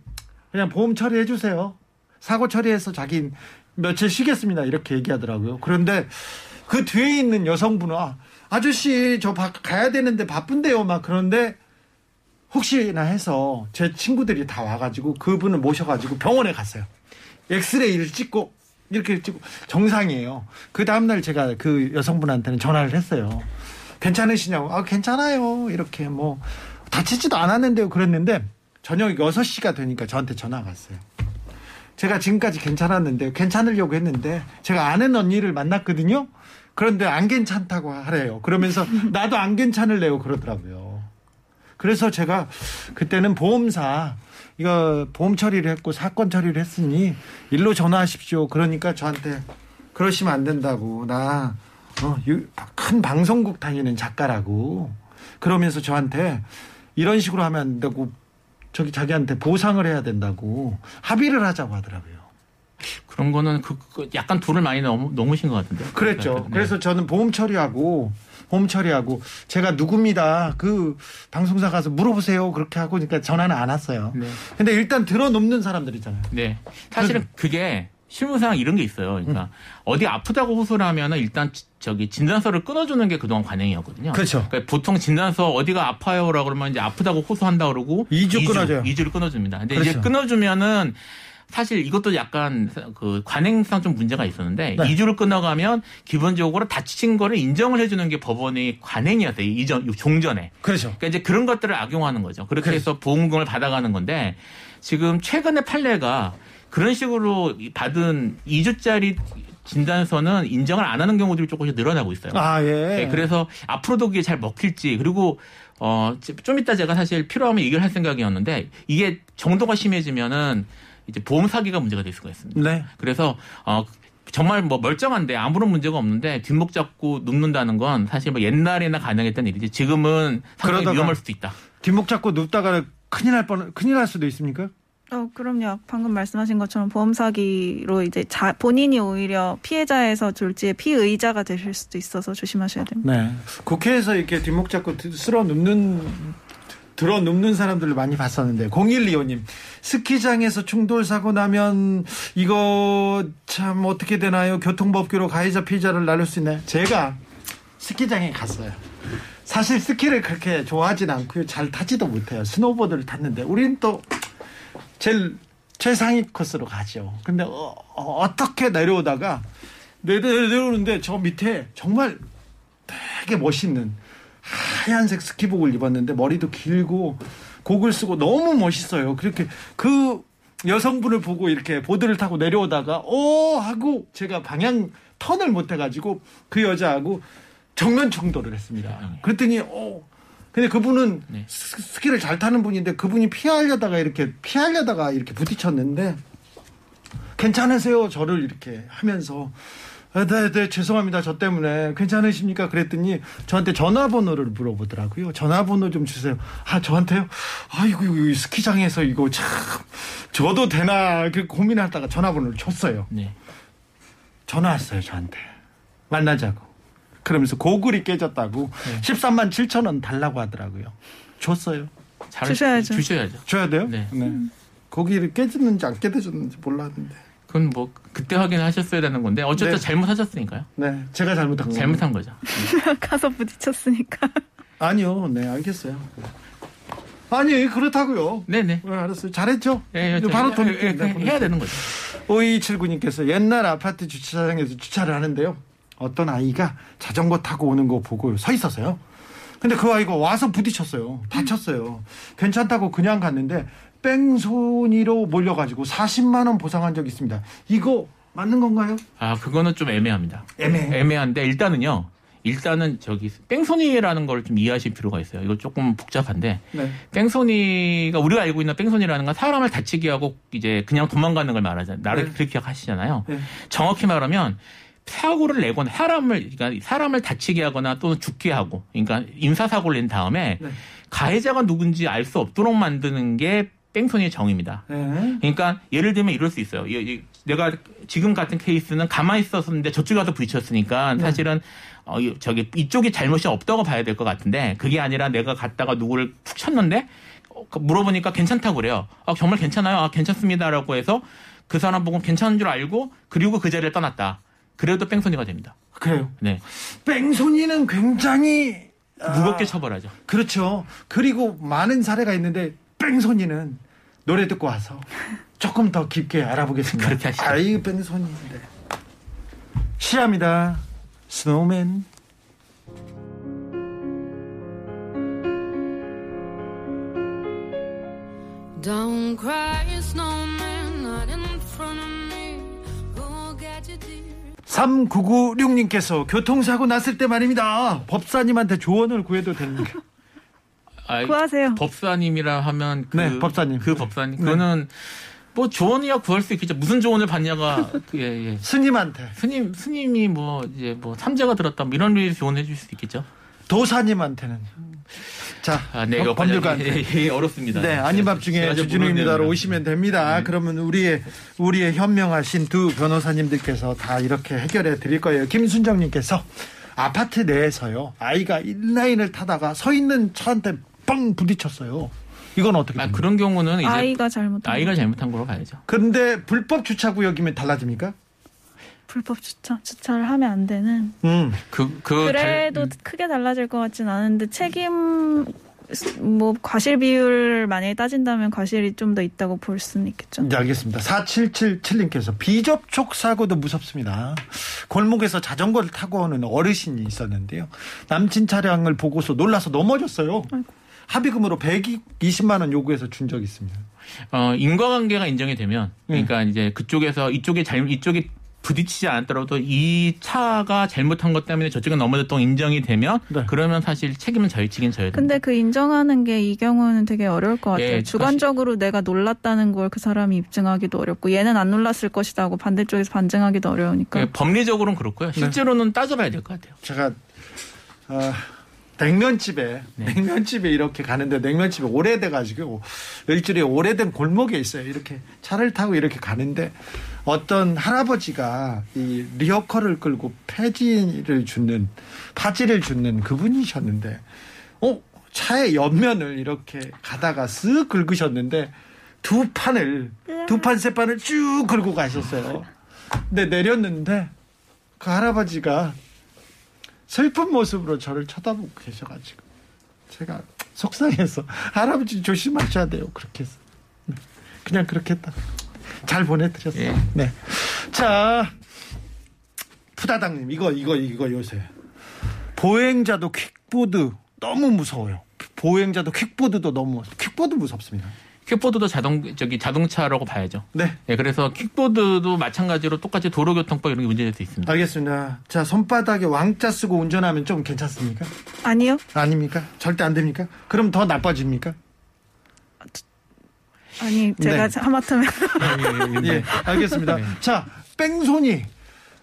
Speaker 4: 그냥 보험 처리해 주세요. 사고 처리해서 자기 며칠 쉬겠습니다. 이렇게 얘기하더라고요. 그런데 그 뒤에 있는 여성분은 아, 아저씨 저 바- 가야 되는데 바쁜데요. 막 그런데 혹시나 해서 제 친구들이 다 와가지고 그분을 모셔가지고 병원에 갔어요. 엑스레이를 찍고 이렇게 찍고 정상이에요. 그 다음날 제가 그 여성분한테는 전화를 했어요. 괜찮으시냐고. 아, 괜찮아요. 이렇게 뭐 다치지도 않았는데요. 그랬는데 저녁 6시가 되니까 저한테 전화가 왔어요. 제가 지금까지 괜찮았는데 괜찮으려고 했는데 제가 아는 언니를 만났거든요. 그런데 안 괜찮다고 하래요. 그러면서 나도 안 괜찮을래요. 그러더라고요. 그래서 제가 그때는 보험사 이거 보험 처리를 했고 사건 처리를 했으니 일로 전화하십시오. 그러니까 저한테 그러시면 안 된다고 나 어, 방송국 다니는 작가라고 그러면서 저한테 이런 식으로 하면 안 되고 저기 자기한테 보상을 해야 된다고 합의를 하자고 하더라고요.
Speaker 5: 그런 거는 그, 그 약간 둘을 많이 넘, 넘으신 것 같은데.
Speaker 4: 그랬죠.
Speaker 5: 네.
Speaker 4: 그래서 저는 보험 처리하고 보험 처리하고 제가 누굽니다. 그 방송사 가서 물어보세요. 그렇게 하고 그러니까 전화는 안 왔어요.
Speaker 5: 네.
Speaker 4: 근데 일단 들어눕는 사람들 있잖아요.
Speaker 5: 네. 사실은 그게 실무상 이런 게 있어요. 그러니까
Speaker 4: 음.
Speaker 5: 어디 아프다고 호소를 하면은 일단 지- 저기 진단서를 끊어주는 게 그동안 관행이었거든요.
Speaker 4: 그렇죠.
Speaker 5: 그러니까 보통 진단서 어디가 아파요라고 그러면 이제 아프다고 호소한다 그러고
Speaker 4: 이주 끊어줘요.
Speaker 5: 2주를 끊어줍니다. 근데 이제
Speaker 4: 그렇죠.
Speaker 5: 끊어주면은 사실 이것도 약간 그 관행상 좀 문제가 있었는데
Speaker 4: 네.
Speaker 5: 이 2주를 끊어가면 기본적으로 다치신 거를 인정을 해주는 게 법원의 관행이었어요. 이전 종전에.
Speaker 4: 그렇죠.
Speaker 5: 그러니까 이제 그런 것들을 악용하는 거죠. 그렇게
Speaker 4: 그래서-
Speaker 5: 해서 보험금을 받아가는 건데 지금 최근의 판례가 그런 식으로 받은 2주짜리 진단서는 인정을 안 하는 경우들이 조금씩 늘어나고 있어요.
Speaker 4: 아, 예.
Speaker 5: 네, 그래서 앞으로도 그게 잘 먹힐지 그리고 어, 좀 이따 제가 사실 필요하면 얘기를 할 생각이었는데 이게 정도가 심해지면은 이제 보험 사기가 문제가 될 수가 있습니다.
Speaker 4: 네.
Speaker 5: 그래서 어 정말 뭐 멀쩡한데 아무런 문제가 없는데 뒷목 잡고 눕는다는 건 사실 뭐 옛날에나 가능했던 일이지 지금은 상당히 위험할 수도 있다.
Speaker 4: 뒷목 잡고 눕다가 큰일 날 뻔, 큰일 날 수도 있습니까?
Speaker 6: 어, 그럼요. 방금 말씀하신 것처럼 보험 사기로 이제 자, 본인이 오히려 피해자에서 졸지에 피의자가 되실 수도 있어서 조심하셔야 됩니다.
Speaker 4: 네. 국회에서 이렇게 뒷목 잡고 드- 쓸어 눕는 들어 눕는 사람들을 많이 봤었는데 0125님 스키장에서 충돌 사고 나면 이거 참 어떻게 되나요? 교통법규로 가해자 피해자를 나눌 수 있나요? 제가 스키장에 갔어요. 사실 스키를 그렇게 좋아하진 않고요. 잘 타지도 못해요. 스노보드를 탔는데 우리는 또 제일 최상위 코스로 가죠. 근데 어, 떻게 내려오다가 내려- 내려오는데 저 밑에 정말 되게 멋있는 하얀색 스키복을 입었는데 머리도 길고 고글 쓰고 너무 멋있어요. 그렇게 그 여성분을 보고 이렇게 보드를 타고 내려오다가 오 하고 제가 방향 턴을 못 해가지고 그 여자하고 정면 충돌을 했습니다. 그랬더니 오 근데 그분은
Speaker 5: 네.
Speaker 4: 스- 스키를 잘 타는 분인데 그분이 피하려다가 이렇게 피하려다가 이렇게 부딪혔는데 괜찮으세요? 저를 이렇게 하면서 아, 네, 네, 죄송합니다. 저 때문에 괜찮으십니까? 그랬더니 저한테 전화번호를 물어보더라고요. 전화번호 좀 주세요. 아, 저한테요? 아이고, 이 스키장에서 이거 참, 저도 되나, 이렇게 고민하다가 전화번호를 줬어요.
Speaker 5: 네.
Speaker 4: 전화 왔어요, 저한테. 만나자고. 그러면서 고글이 깨졌다고 13만 7천 원 달라고 하더라고요. 줬어요.
Speaker 5: 잘
Speaker 6: 주셔야죠.
Speaker 5: 주셔야죠.
Speaker 4: 줘야 돼요?
Speaker 5: 네.
Speaker 4: 고기를 깨졌는지 안 깨졌는지 몰랐는데.
Speaker 5: 그건 뭐 그때 확인하셨어야 되는 건데 어쨌든
Speaker 4: 네.
Speaker 5: 잘못하셨으니까요.
Speaker 4: 네, 제가 잘못한 거.
Speaker 5: 잘못한 거죠.
Speaker 6: 가서 부딪혔으니까.
Speaker 4: 아니요, 네, 알겠어요. 아니, 그렇다고요.
Speaker 5: 네네.
Speaker 4: 네, 알았어요. 잘했죠?
Speaker 5: 예,
Speaker 4: 이제 바로 돈
Speaker 5: 예, 예,
Speaker 4: 네,
Speaker 5: 해야 되는 거죠.
Speaker 4: 5279님께서 옛날 아파트 주차장에서 주차를 하는데요. 어떤 아이가 자전거 타고 오는 거 보고 서 있었어요. 근데 그 아이가 와서 부딪혔어요. 다쳤어요. 괜찮다고 그냥 갔는데 뺑소니로 몰려가지고 40만 원 보상한 적이 있습니다. 이거 맞는 건가요?
Speaker 5: 아 그거는 좀 애매합니다.
Speaker 4: 애매해.
Speaker 5: 애매한데 일단은요. 일단은 저기 뺑소니라는 걸 좀 이해하실 필요가 있어요. 이거 조금 복잡한데
Speaker 4: 네.
Speaker 5: 뺑소니가 우리가 알고 있는 뺑소니라는 건 사람을 다치게 하고 이제 그냥 도망가는 걸 말하잖아요. 나를
Speaker 4: 네.
Speaker 5: 그렇게 하시잖아요.
Speaker 4: 네.
Speaker 5: 정확히 말하면 사고를 내거나 사람을 그러니까 사람을 다치게 하거나 또는 죽게 하고 그러니까 인사 사고를 낸 다음에
Speaker 4: 네.
Speaker 5: 가해자가 누군지 알 수 없도록 만드는 게 뺑소니의 정의입니다.
Speaker 4: 네.
Speaker 5: 그러니까 예를 들면 이럴 수 있어요. 내가 지금 같은 케이스는 가만히 있었는데 저쪽에 가서 부딪혔으니까 사실은 어, 이- 저기 이쪽이 잘못이 없다고 봐야 될 것 같은데 그게 아니라 내가 갔다가 누구를 푹 쳤는데 어, 그 물어보니까 괜찮다고 그래요. 아, 정말 괜찮아요. 아, 괜찮습니다라고 해서 그 사람 보고 괜찮은 줄 알고 그리고 그 자리를 떠났다. 그래도 뺑소니가 됩니다.
Speaker 4: 그래요.
Speaker 5: 네.
Speaker 4: 뺑소니는 굉장히
Speaker 5: 무겁게
Speaker 4: 아,
Speaker 5: 처벌하죠.
Speaker 4: 그렇죠. 그리고 많은 사례가 있는데 뺑소니는 노래 듣고 와서 조금 더 깊게 알아보겠습니다.
Speaker 5: 그렇게 하시죠.
Speaker 4: 아이 뺑소니인데 시합니다. 스노우맨.
Speaker 2: Don't cry, snowman, not in front of me.
Speaker 4: 3996님께서 교통사고 났을 때 말입니다. 법사님한테 조언을 구해도 됩니까?
Speaker 5: 아,
Speaker 6: 구하세요.
Speaker 5: 법사님이라 하면 그,
Speaker 4: 네, 법사님.
Speaker 5: 그 법사님.
Speaker 4: 네.
Speaker 5: 그거는 뭐 조언이야 구할 수 있겠죠. 무슨 조언을 받냐가 그, 예, 예.
Speaker 4: 스님한테,
Speaker 5: 스님 스님이 뭐 이제 뭐 삼재가 들었다 뭐 이런 류의 조언해 줄 수 있겠죠.
Speaker 4: 도사님한테는. 자,
Speaker 5: 아, 네,
Speaker 4: 법-
Speaker 5: 이거
Speaker 4: 법률가한테.
Speaker 5: 예, 예, 어렵습니다.
Speaker 4: 네, 아닌 밤 중에 주진우입니다로 오시면 됩니다. 그러면 우리의 우리의 현명하신 두 변호사님들께서 다 이렇게 해결해 드릴 거예요. 김순정님께서 아파트 내에서요 아이가 인라인을 타다가 서 있는 차한테 빵 부딪혔어요. 이건 어떻게
Speaker 5: 아,
Speaker 4: 됩니까?
Speaker 5: 그런 경우는 이제
Speaker 6: 아이가 잘못한
Speaker 5: 아이가. 잘못한 거로 봐야죠.
Speaker 4: 그런데 불법 주차 구역이면 달라집니까?
Speaker 6: 불법 주차 주차를 하면 안 되는.
Speaker 4: 음,
Speaker 5: 그, 그
Speaker 6: 그래도
Speaker 5: 달-
Speaker 6: 크게 달라질 것 같진 않은데 책임 뭐 과실 비율을 만약에 따진다면 과실이 좀 더 있다고 볼 수는 있겠죠.
Speaker 4: 네, 알겠습니다. 4777님께서 비접촉 사고도 무섭습니다. 골목에서 자전거를 타고 오는 어르신이 있었는데요. 남친 차량을 보고서 놀라서 넘어졌어요. 합의금으로 120만 원 요구해서 준 적이 있습니다.
Speaker 5: 어, 인과관계가 인정이 되면
Speaker 4: 네.
Speaker 5: 그러니까 이제 그쪽에서 이쪽에 잘 이쪽이 부딪히지 않더라도 이 차가 잘못한 것 때문에 저쪽에 넘어졌던 인정이 되면
Speaker 4: 네.
Speaker 5: 그러면 사실 책임은 저희 측인 져야 됩니다.
Speaker 6: 근데 그 인정하는 게 이 경우는 되게 어려울 것 같아요.
Speaker 5: 예,
Speaker 6: 주관적으로 내가 놀랐다는 걸 그 사람이 입증하기도 어렵고 얘는 안 놀랐을 것이다 하고 반대쪽에서 반증하기도 어려우니까.
Speaker 5: 그 법리적으로는 그렇고요. 실제로는 따져봐야 될 것 같아요.
Speaker 4: 제가 어, 냉면집에
Speaker 5: 네.
Speaker 4: 냉면집에 이렇게 가는데 냉면집이 오래돼 가지고 일주일에 오래된 골목에 있어요. 이렇게 차를 타고 이렇게 가는데 어떤 할아버지가 이 리어커를 끌고 폐지를 줍는 파지를 줍는 그분이셨는데 어 차의 옆면을 이렇게 가다가 쓱 긁으셨는데 두 판을 두 판 세 판을 쭉 긁고 가셨어요. 근데 내렸는데 그 할아버지가 슬픈 모습으로 저를 쳐다보고 계셔가지고 제가 속상해서 할아버지 조심하셔야 돼요 그렇게 해서 네. 그냥 그렇게 했다 잘 보내드렸어요
Speaker 5: 예.
Speaker 4: 네. 자 푸다당님 이거 이거 이거 요새 보행자도 퀵보드 너무 무서워요 보행자도 퀵보드도 너무 퀵보드 무섭습니다
Speaker 5: 킥보드도 자동 저기 자동차라고 봐야죠.
Speaker 4: 네
Speaker 5: 네, 그래서 킥보드도 마찬가지로 똑같이 도로교통법 이런 게 문제될 수 있습니다.
Speaker 4: 알겠습니다 자 손바닥에 왕자 쓰고 운전하면 좀 괜찮습니까
Speaker 6: 아니요.
Speaker 4: 아닙니까 절대 안 됩니까 그럼 더 나빠집니까
Speaker 6: 아니 제가
Speaker 4: 네.
Speaker 6: 하마터면
Speaker 4: 예, 알겠습니다. 자, 뺑소니.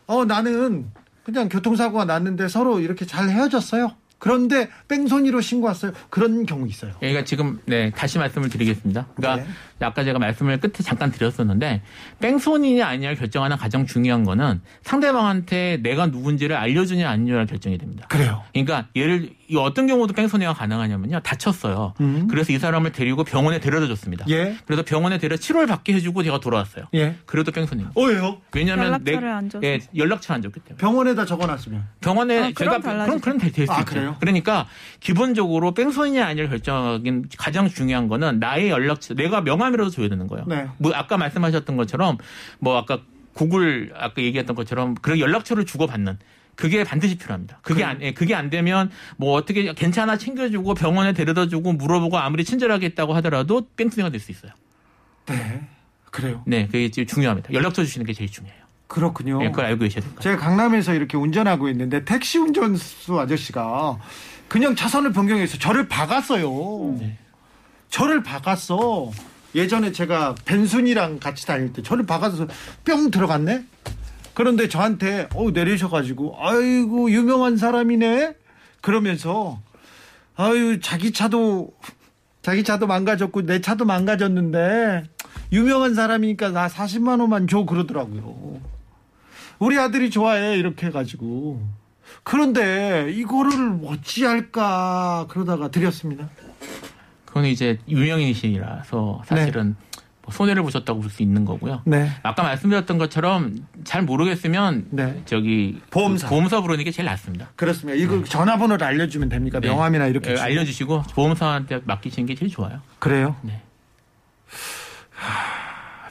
Speaker 4: 어, 나는 그냥 교통사고가 났는데 서로 이렇게 잘 헤어졌어요. 그런데 뺑소니로 신고했어요. 그런 경우 있어요.
Speaker 5: 그러니까 지금 네 다시 말씀을 드리겠습니다. 그러니까
Speaker 4: 네.
Speaker 5: 아까 제가 말씀을 끝에 잠깐 드렸었는데 뺑소니냐 아니냐를 결정하는 가장 중요한 거는 상대방한테 내가 누군지를 알려주냐 아니냐를 결정이 됩니다.
Speaker 4: 그래요.
Speaker 5: 그러니까 예를 이 어떤 경우도 뺑소니가 가능하냐면요 다쳤어요.
Speaker 4: 음.
Speaker 5: 그래서 이 사람을 데리고 병원에 데려다 줬습니다.
Speaker 4: 예.
Speaker 5: 그래서 병원에 데려 치료를 받게 해주고 제가 돌아왔어요.
Speaker 4: 예.
Speaker 5: 그래도 뺑소니입니다.
Speaker 4: 어예요?
Speaker 5: 왜냐하면
Speaker 6: 연락처를 안 줘서.
Speaker 5: 예, 연락처 안 줬기 때문에.
Speaker 4: 병원에다 적어놨으면.
Speaker 5: 병원에
Speaker 6: 아,
Speaker 5: 제가
Speaker 6: 그럼 달라지죠.
Speaker 5: 그럼 그럼 될수
Speaker 4: 아,
Speaker 5: 있죠.
Speaker 4: 그래요?
Speaker 5: 그러니까 기본적으로 뺑소니냐 아니냐 결정하긴 가장 중요한 거는 나의 연락처 내가 명함 이라도 줘야 되는 거예요.
Speaker 4: 네.
Speaker 5: 뭐 아까 말씀하셨던 것처럼 뭐 아까 구글 아까 얘기했던 것처럼 그런 연락처를 주고 받는 그게 반드시 필요합니다. 그게 안, 예, 그게 안 되면 뭐 어떻게 괜찮아 챙겨주고 병원에 데려다 주고 물어보고 아무리 친절하게 했다고 하더라도 뺑소니가 될 수 있어요.
Speaker 4: 네. 그래요.
Speaker 5: 네, 그게 제일 중요합니다. 연락처 주시는 게 제일 중요해요.
Speaker 4: 그렇군요.
Speaker 5: 예, 그걸 알고 계셔야 될것 같아요.
Speaker 4: 제가 강남에서 이렇게 운전하고 있는데 택시 운전수 아저씨가 그냥 차선을 변경해서 저를 박았어요.
Speaker 5: 네.
Speaker 4: 저를 박았어. 예전에 제가 벤순이랑 같이 다닐 때 저를 박아서 뿅 들어갔네. 그런데 저한테 어 내리셔가지고 아이고 유명한 사람이네. 그러면서 아유 자기 차도 자기 차도 망가졌고 내 차도 망가졌는데 유명한 사람이니까 나 40만 원만 줘 그러더라고요. 우리 아들이 좋아해 이렇게 해가지고 그런데 이거를 어찌할까 그러다가 드렸습니다.
Speaker 5: 그거는 이제 유명인이시라서 사실은 뭐 손해를 보셨다고 볼 수 있는 거고요.
Speaker 4: 네.
Speaker 5: 아까 말씀드렸던 것처럼 잘 모르겠으면
Speaker 4: 네.
Speaker 5: 저기
Speaker 4: 보험사.
Speaker 5: 보험사 부르는 게 제일 낫습니다.
Speaker 4: 그렇습니다. 이거 전화번호를 알려주면 됩니까?
Speaker 5: 네.
Speaker 4: 명함이나 이렇게
Speaker 5: 예,
Speaker 4: 주고.
Speaker 5: 알려주시고 보험사한테 맡기시는 게 제일 좋아요.
Speaker 4: 그래요?
Speaker 5: 네.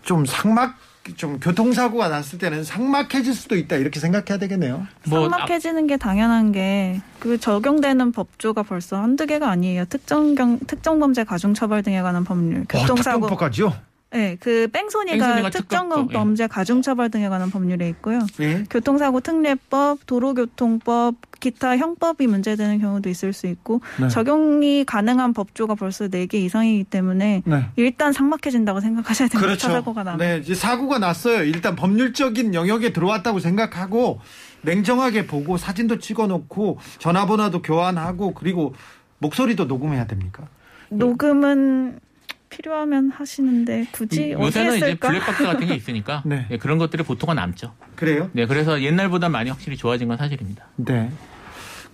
Speaker 4: 좀 상막 좀 교통사고가 났을 때는 상막해질 수도 있다 이렇게 생각해야 되겠네요.
Speaker 5: 뭐
Speaker 6: 삭막해지는 게 당연한 게 그 적용되는 법조가 벌써 한두 개가 아니에요. 특정 경 특정 범죄 가중 처벌 등에 관한 법률, 교통사고
Speaker 4: 특검법까지요?
Speaker 6: 네, 그 뺑소니가
Speaker 5: 뺑소니가
Speaker 6: 특정
Speaker 5: 특검법, 예.
Speaker 6: 범죄 가중처벌 등에 관한 법률에 있고요.
Speaker 4: 예.
Speaker 6: 교통사고 특례법, 도로교통법, 기타 형법이 문제되는 경우도 있을 수 있고
Speaker 4: 네.
Speaker 6: 적용이 가능한 법조가 벌써 4개 이상이기 때문에
Speaker 4: 네.
Speaker 6: 일단 상막해진다고 생각하셔야 됩니다.
Speaker 4: 그렇죠.
Speaker 6: 차 사고가 나면.
Speaker 4: 네, 이제 사고가 났어요. 일단 법률적인 영역에 들어왔다고 생각하고 냉정하게 보고 사진도 찍어놓고 전화번호도 교환하고 그리고 목소리도 녹음해야 됩니까?
Speaker 6: 녹음은 필요하면 하시는데 굳이 어디
Speaker 5: 요새는 이제
Speaker 6: 했을까?
Speaker 5: 블랙박스 같은 게 있으니까
Speaker 4: 네.
Speaker 5: 예, 그런 것들이 보통은 남죠.
Speaker 4: 그래요?
Speaker 5: 네, 그래서 옛날보다 많이 확실히 좋아진 건 사실입니다.
Speaker 4: 네.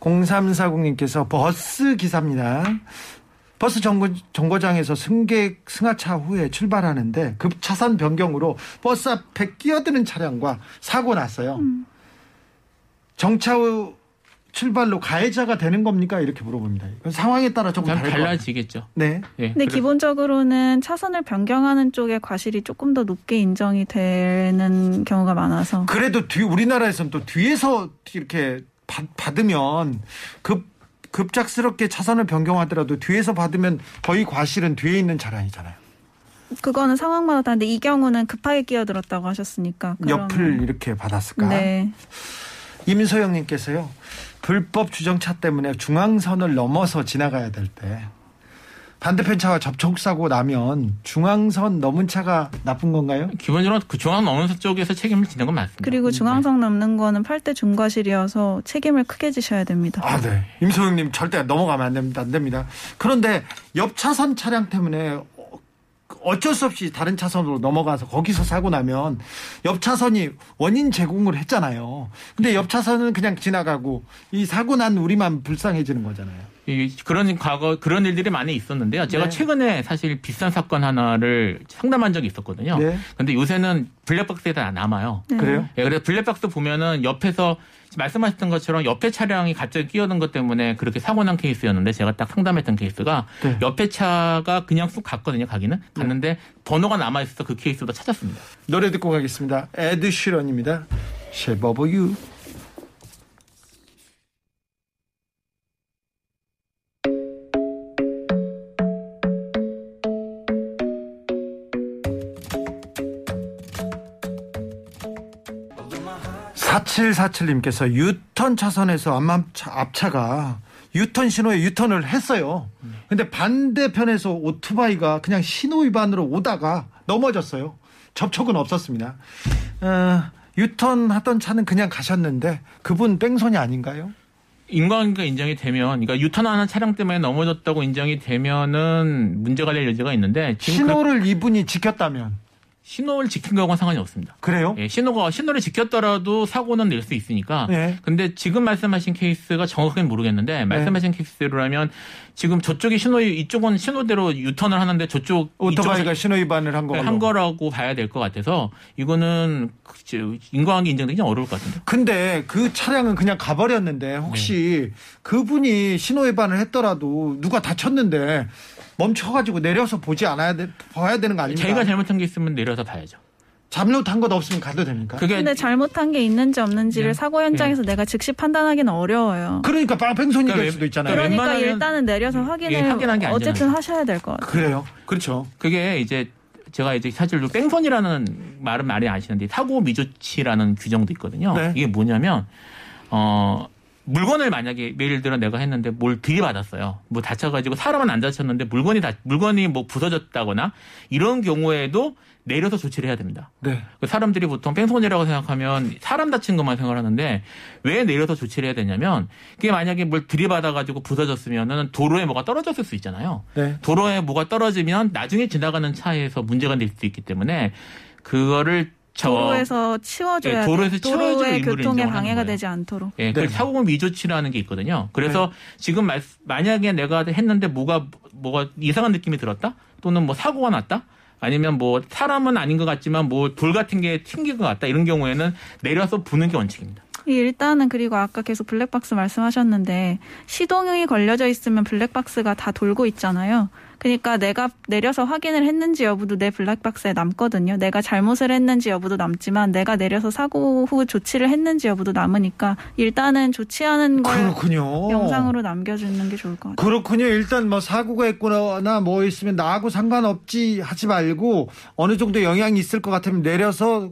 Speaker 4: 0340님께서 버스 기사입니다. 버스 정거, 정거장에서 승객 승하차 후에 출발하는데 급 차선 변경으로 버스 앞에 끼어드는 차량과 사고 났어요. 정차 후 출발로 가해자가 되는 겁니까? 이렇게 물어봅니다. 상황에 따라 조금.
Speaker 5: 달라지겠죠.
Speaker 4: 네.
Speaker 5: 예,
Speaker 6: 근데
Speaker 5: 그래-
Speaker 6: 기본적으로는 차선을 변경하는 쪽에 과실이 조금 더 높게 인정이 되는 경우가 많아서
Speaker 4: 그래도 뒤 우리나라에서는 또 뒤에서 이렇게 받, 받으면 급 급작스럽게 차선을 변경하더라도 뒤에서 받으면 거의 과실은 뒤에 있는 차량이잖아요.
Speaker 6: 그거는 상황마다 다른데 이 경우는 급하게 끼어들었다고 하셨으니까
Speaker 4: 옆을
Speaker 6: 그러면-
Speaker 4: 이렇게 받았을까?
Speaker 6: 네.
Speaker 4: 임소영님께서요. 불법 주정차 때문에 중앙선을 넘어서 지나가야 될 때 반대편 차와 접촉 사고 나면 중앙선 넘은 차가 나쁜 건가요?
Speaker 5: 기본적으로 그 중앙 넘는 쪽에서 책임을 지는 건 맞습니다.
Speaker 6: 그리고 중앙선 넘는 거는 8대 중과실이어서 책임을 크게 지셔야 됩니다.
Speaker 4: 아, 네. 임소영님 절대 넘어가면 안 됩니다. 안 됩니다. 그런데 옆 차선 차량 때문에 어- 어쩔 수 없이 다른 차선으로 넘어가서 거기서 사고 나면 옆 차선이 원인 제공을 했잖아요. 근데 옆 차선은 그냥 지나가고 이 사고 난 우리만 불쌍해지는 거잖아요.
Speaker 5: 이- 그런 과거 그런 일들이 많이 있었는데요. 제가
Speaker 4: 네.
Speaker 5: 최근에 사실 비싼 사건 하나를 상담한 적이 있었거든요.
Speaker 4: 네.
Speaker 5: 근데 요새는 블랙박스에 다 남아요.
Speaker 6: 네.
Speaker 4: 그래요?
Speaker 5: 예, 그래서 블랙박스 보면은 옆에서 말씀하셨던 것처럼 옆에 차량이 갑자기 끼어든 것 때문에 그렇게 사고 난 케이스였는데 제가 딱 상담했던 케이스가
Speaker 4: 네.
Speaker 5: 옆에 차가 그냥 쑥 갔거든요. 가기는 갔는데 번호가 남아 있어서 그 케이스도 찾았습니다.
Speaker 4: 노래 듣고 가겠습니다. 에드 시런입니다. Shape of You. 사칠사칠님께서 유턴 차선에서 앞차, 앞차가 유턴 신호에 유턴을 했어요. 근데 반대편에서 오토바이가 그냥 신호 위반으로 오다가 넘어졌어요. 접촉은 없었습니다. 어, 유턴 하던 차는 그냥 가셨는데 그분 뺑소니 아닌가요?
Speaker 5: 인과관계가 인정이 되면, 그러니까 유턴하는 차량 때문에 넘어졌다고 인정이 되면은 문제가 될 여지가 있는데 그
Speaker 4: 신호를 이분이 지켰다면
Speaker 5: 신호를 지킨 거하고는 상관이 없습니다.
Speaker 4: 그래요?
Speaker 5: 예, 신호가 신호를 지켰더라도 사고는 낼 수 있으니까.
Speaker 4: 네.
Speaker 5: 근데 지금 말씀하신 케이스가 정확하게는 모르겠는데 말씀하신 케이스대로라면 지금 저쪽이 신호 이쪽은 신호대로 유턴을 하는데 저쪽
Speaker 4: 오토바이가
Speaker 5: 이쪽은
Speaker 4: 신호 위반을 한 거로.
Speaker 5: 한 거라고 봐야 될 것 같아서 이거는 그저 인과관계 인정되기 좀 어려울 것 같은데.
Speaker 4: 근데 그 차량은 그냥 가버렸는데 혹시 그분이 신호 위반을 했더라도 누가 다쳤는데 멈춰가지고 내려서 보지 않아야 돼 봐야 되는 거 아닙니까?
Speaker 5: 자기가 잘못한 게 있으면 내려서 봐야죠.
Speaker 4: 잘못한 것 없으면 가도 됩니까?
Speaker 5: 그게
Speaker 6: 근데 잘못한 게 있는지 없는지를
Speaker 5: 네.
Speaker 6: 사고 현장에서 내가 즉시 판단하기는 어려워요.
Speaker 4: 그러니까 빵뺑소니 될
Speaker 5: 그러니까
Speaker 4: 수도 있잖아요.
Speaker 5: 그러니까
Speaker 6: 그러니까
Speaker 5: 웬만하면-
Speaker 6: 일단은 내려서
Speaker 5: 예,
Speaker 6: 확인을
Speaker 5: 확인한 게
Speaker 6: 어쨌든. 하셔야 될 것 같아요.
Speaker 4: 그래요. 그렇죠.
Speaker 5: 그게 이제 제가 이제 사실 뺑소니라는 말은 많이 아시는데 사고 미조치라는 규정도 있거든요.
Speaker 4: 네.
Speaker 5: 이게 뭐냐면 어 물건을 만약에 예를 들어 내가 했는데 뭘 들이받았어요. 뭐 다쳐가지고 사람은 안 다쳤는데 물건이 다 물건이 뭐 부서졌다거나 이런 경우에도 내려서 조치를 해야 됩니다.
Speaker 4: 네.
Speaker 5: 그 사람들이 보통 뺑소니라고 생각하면 사람 다친 것만 생각하는데 왜 내려서 조치를 해야 되냐면 그게 만약에 뭘 들이받아가지고 부서졌으면은 도로에 뭐가 떨어졌을 수 있잖아요.
Speaker 4: 네.
Speaker 5: 도로에 뭐가 떨어지면 나중에 지나가는 차에서 문제가 될 수 있기 때문에 그거를 저
Speaker 6: 도로에서 치워줘야
Speaker 5: 예,
Speaker 6: 돼.
Speaker 5: 도로에서 의무를
Speaker 6: 교통에 방해가
Speaker 5: 거예요.
Speaker 6: 되지 않도록.
Speaker 5: 예, 그
Speaker 4: 네.
Speaker 5: 사고금 미조치라는 게 있거든요. 그래서 지금 말, 만약에 내가 했는데 뭐가 뭐가 이상한 느낌이 들었다, 또는 뭐 사고가 났다, 아니면 뭐 사람은 아닌 것 같지만 뭐 돌 같은 게 튕긴 것 같다 이런 경우에는 내려서 부는 게 원칙입니다.
Speaker 6: 일단은 그리고 아까 계속 블랙박스 말씀하셨는데 시동이 걸려져 있으면 블랙박스가 다 돌고 있잖아요. 그러니까 내가 내려서 확인을 했는지 여부도 내 블랙박스에 남거든요. 내가 잘못을 했는지 여부도 남지만 내가 내려서 사고 후 조치를 했는지 여부도 남으니까 일단은 조치하는 걸
Speaker 4: 그렇군요.
Speaker 6: 영상으로 남겨주는 게 좋을 것 같아요.
Speaker 4: 그렇군요. 일단 뭐 사고가 있거나 뭐 있으면 나하고 상관없지 하지 말고 어느 정도 영향이 있을 것 같으면 내려서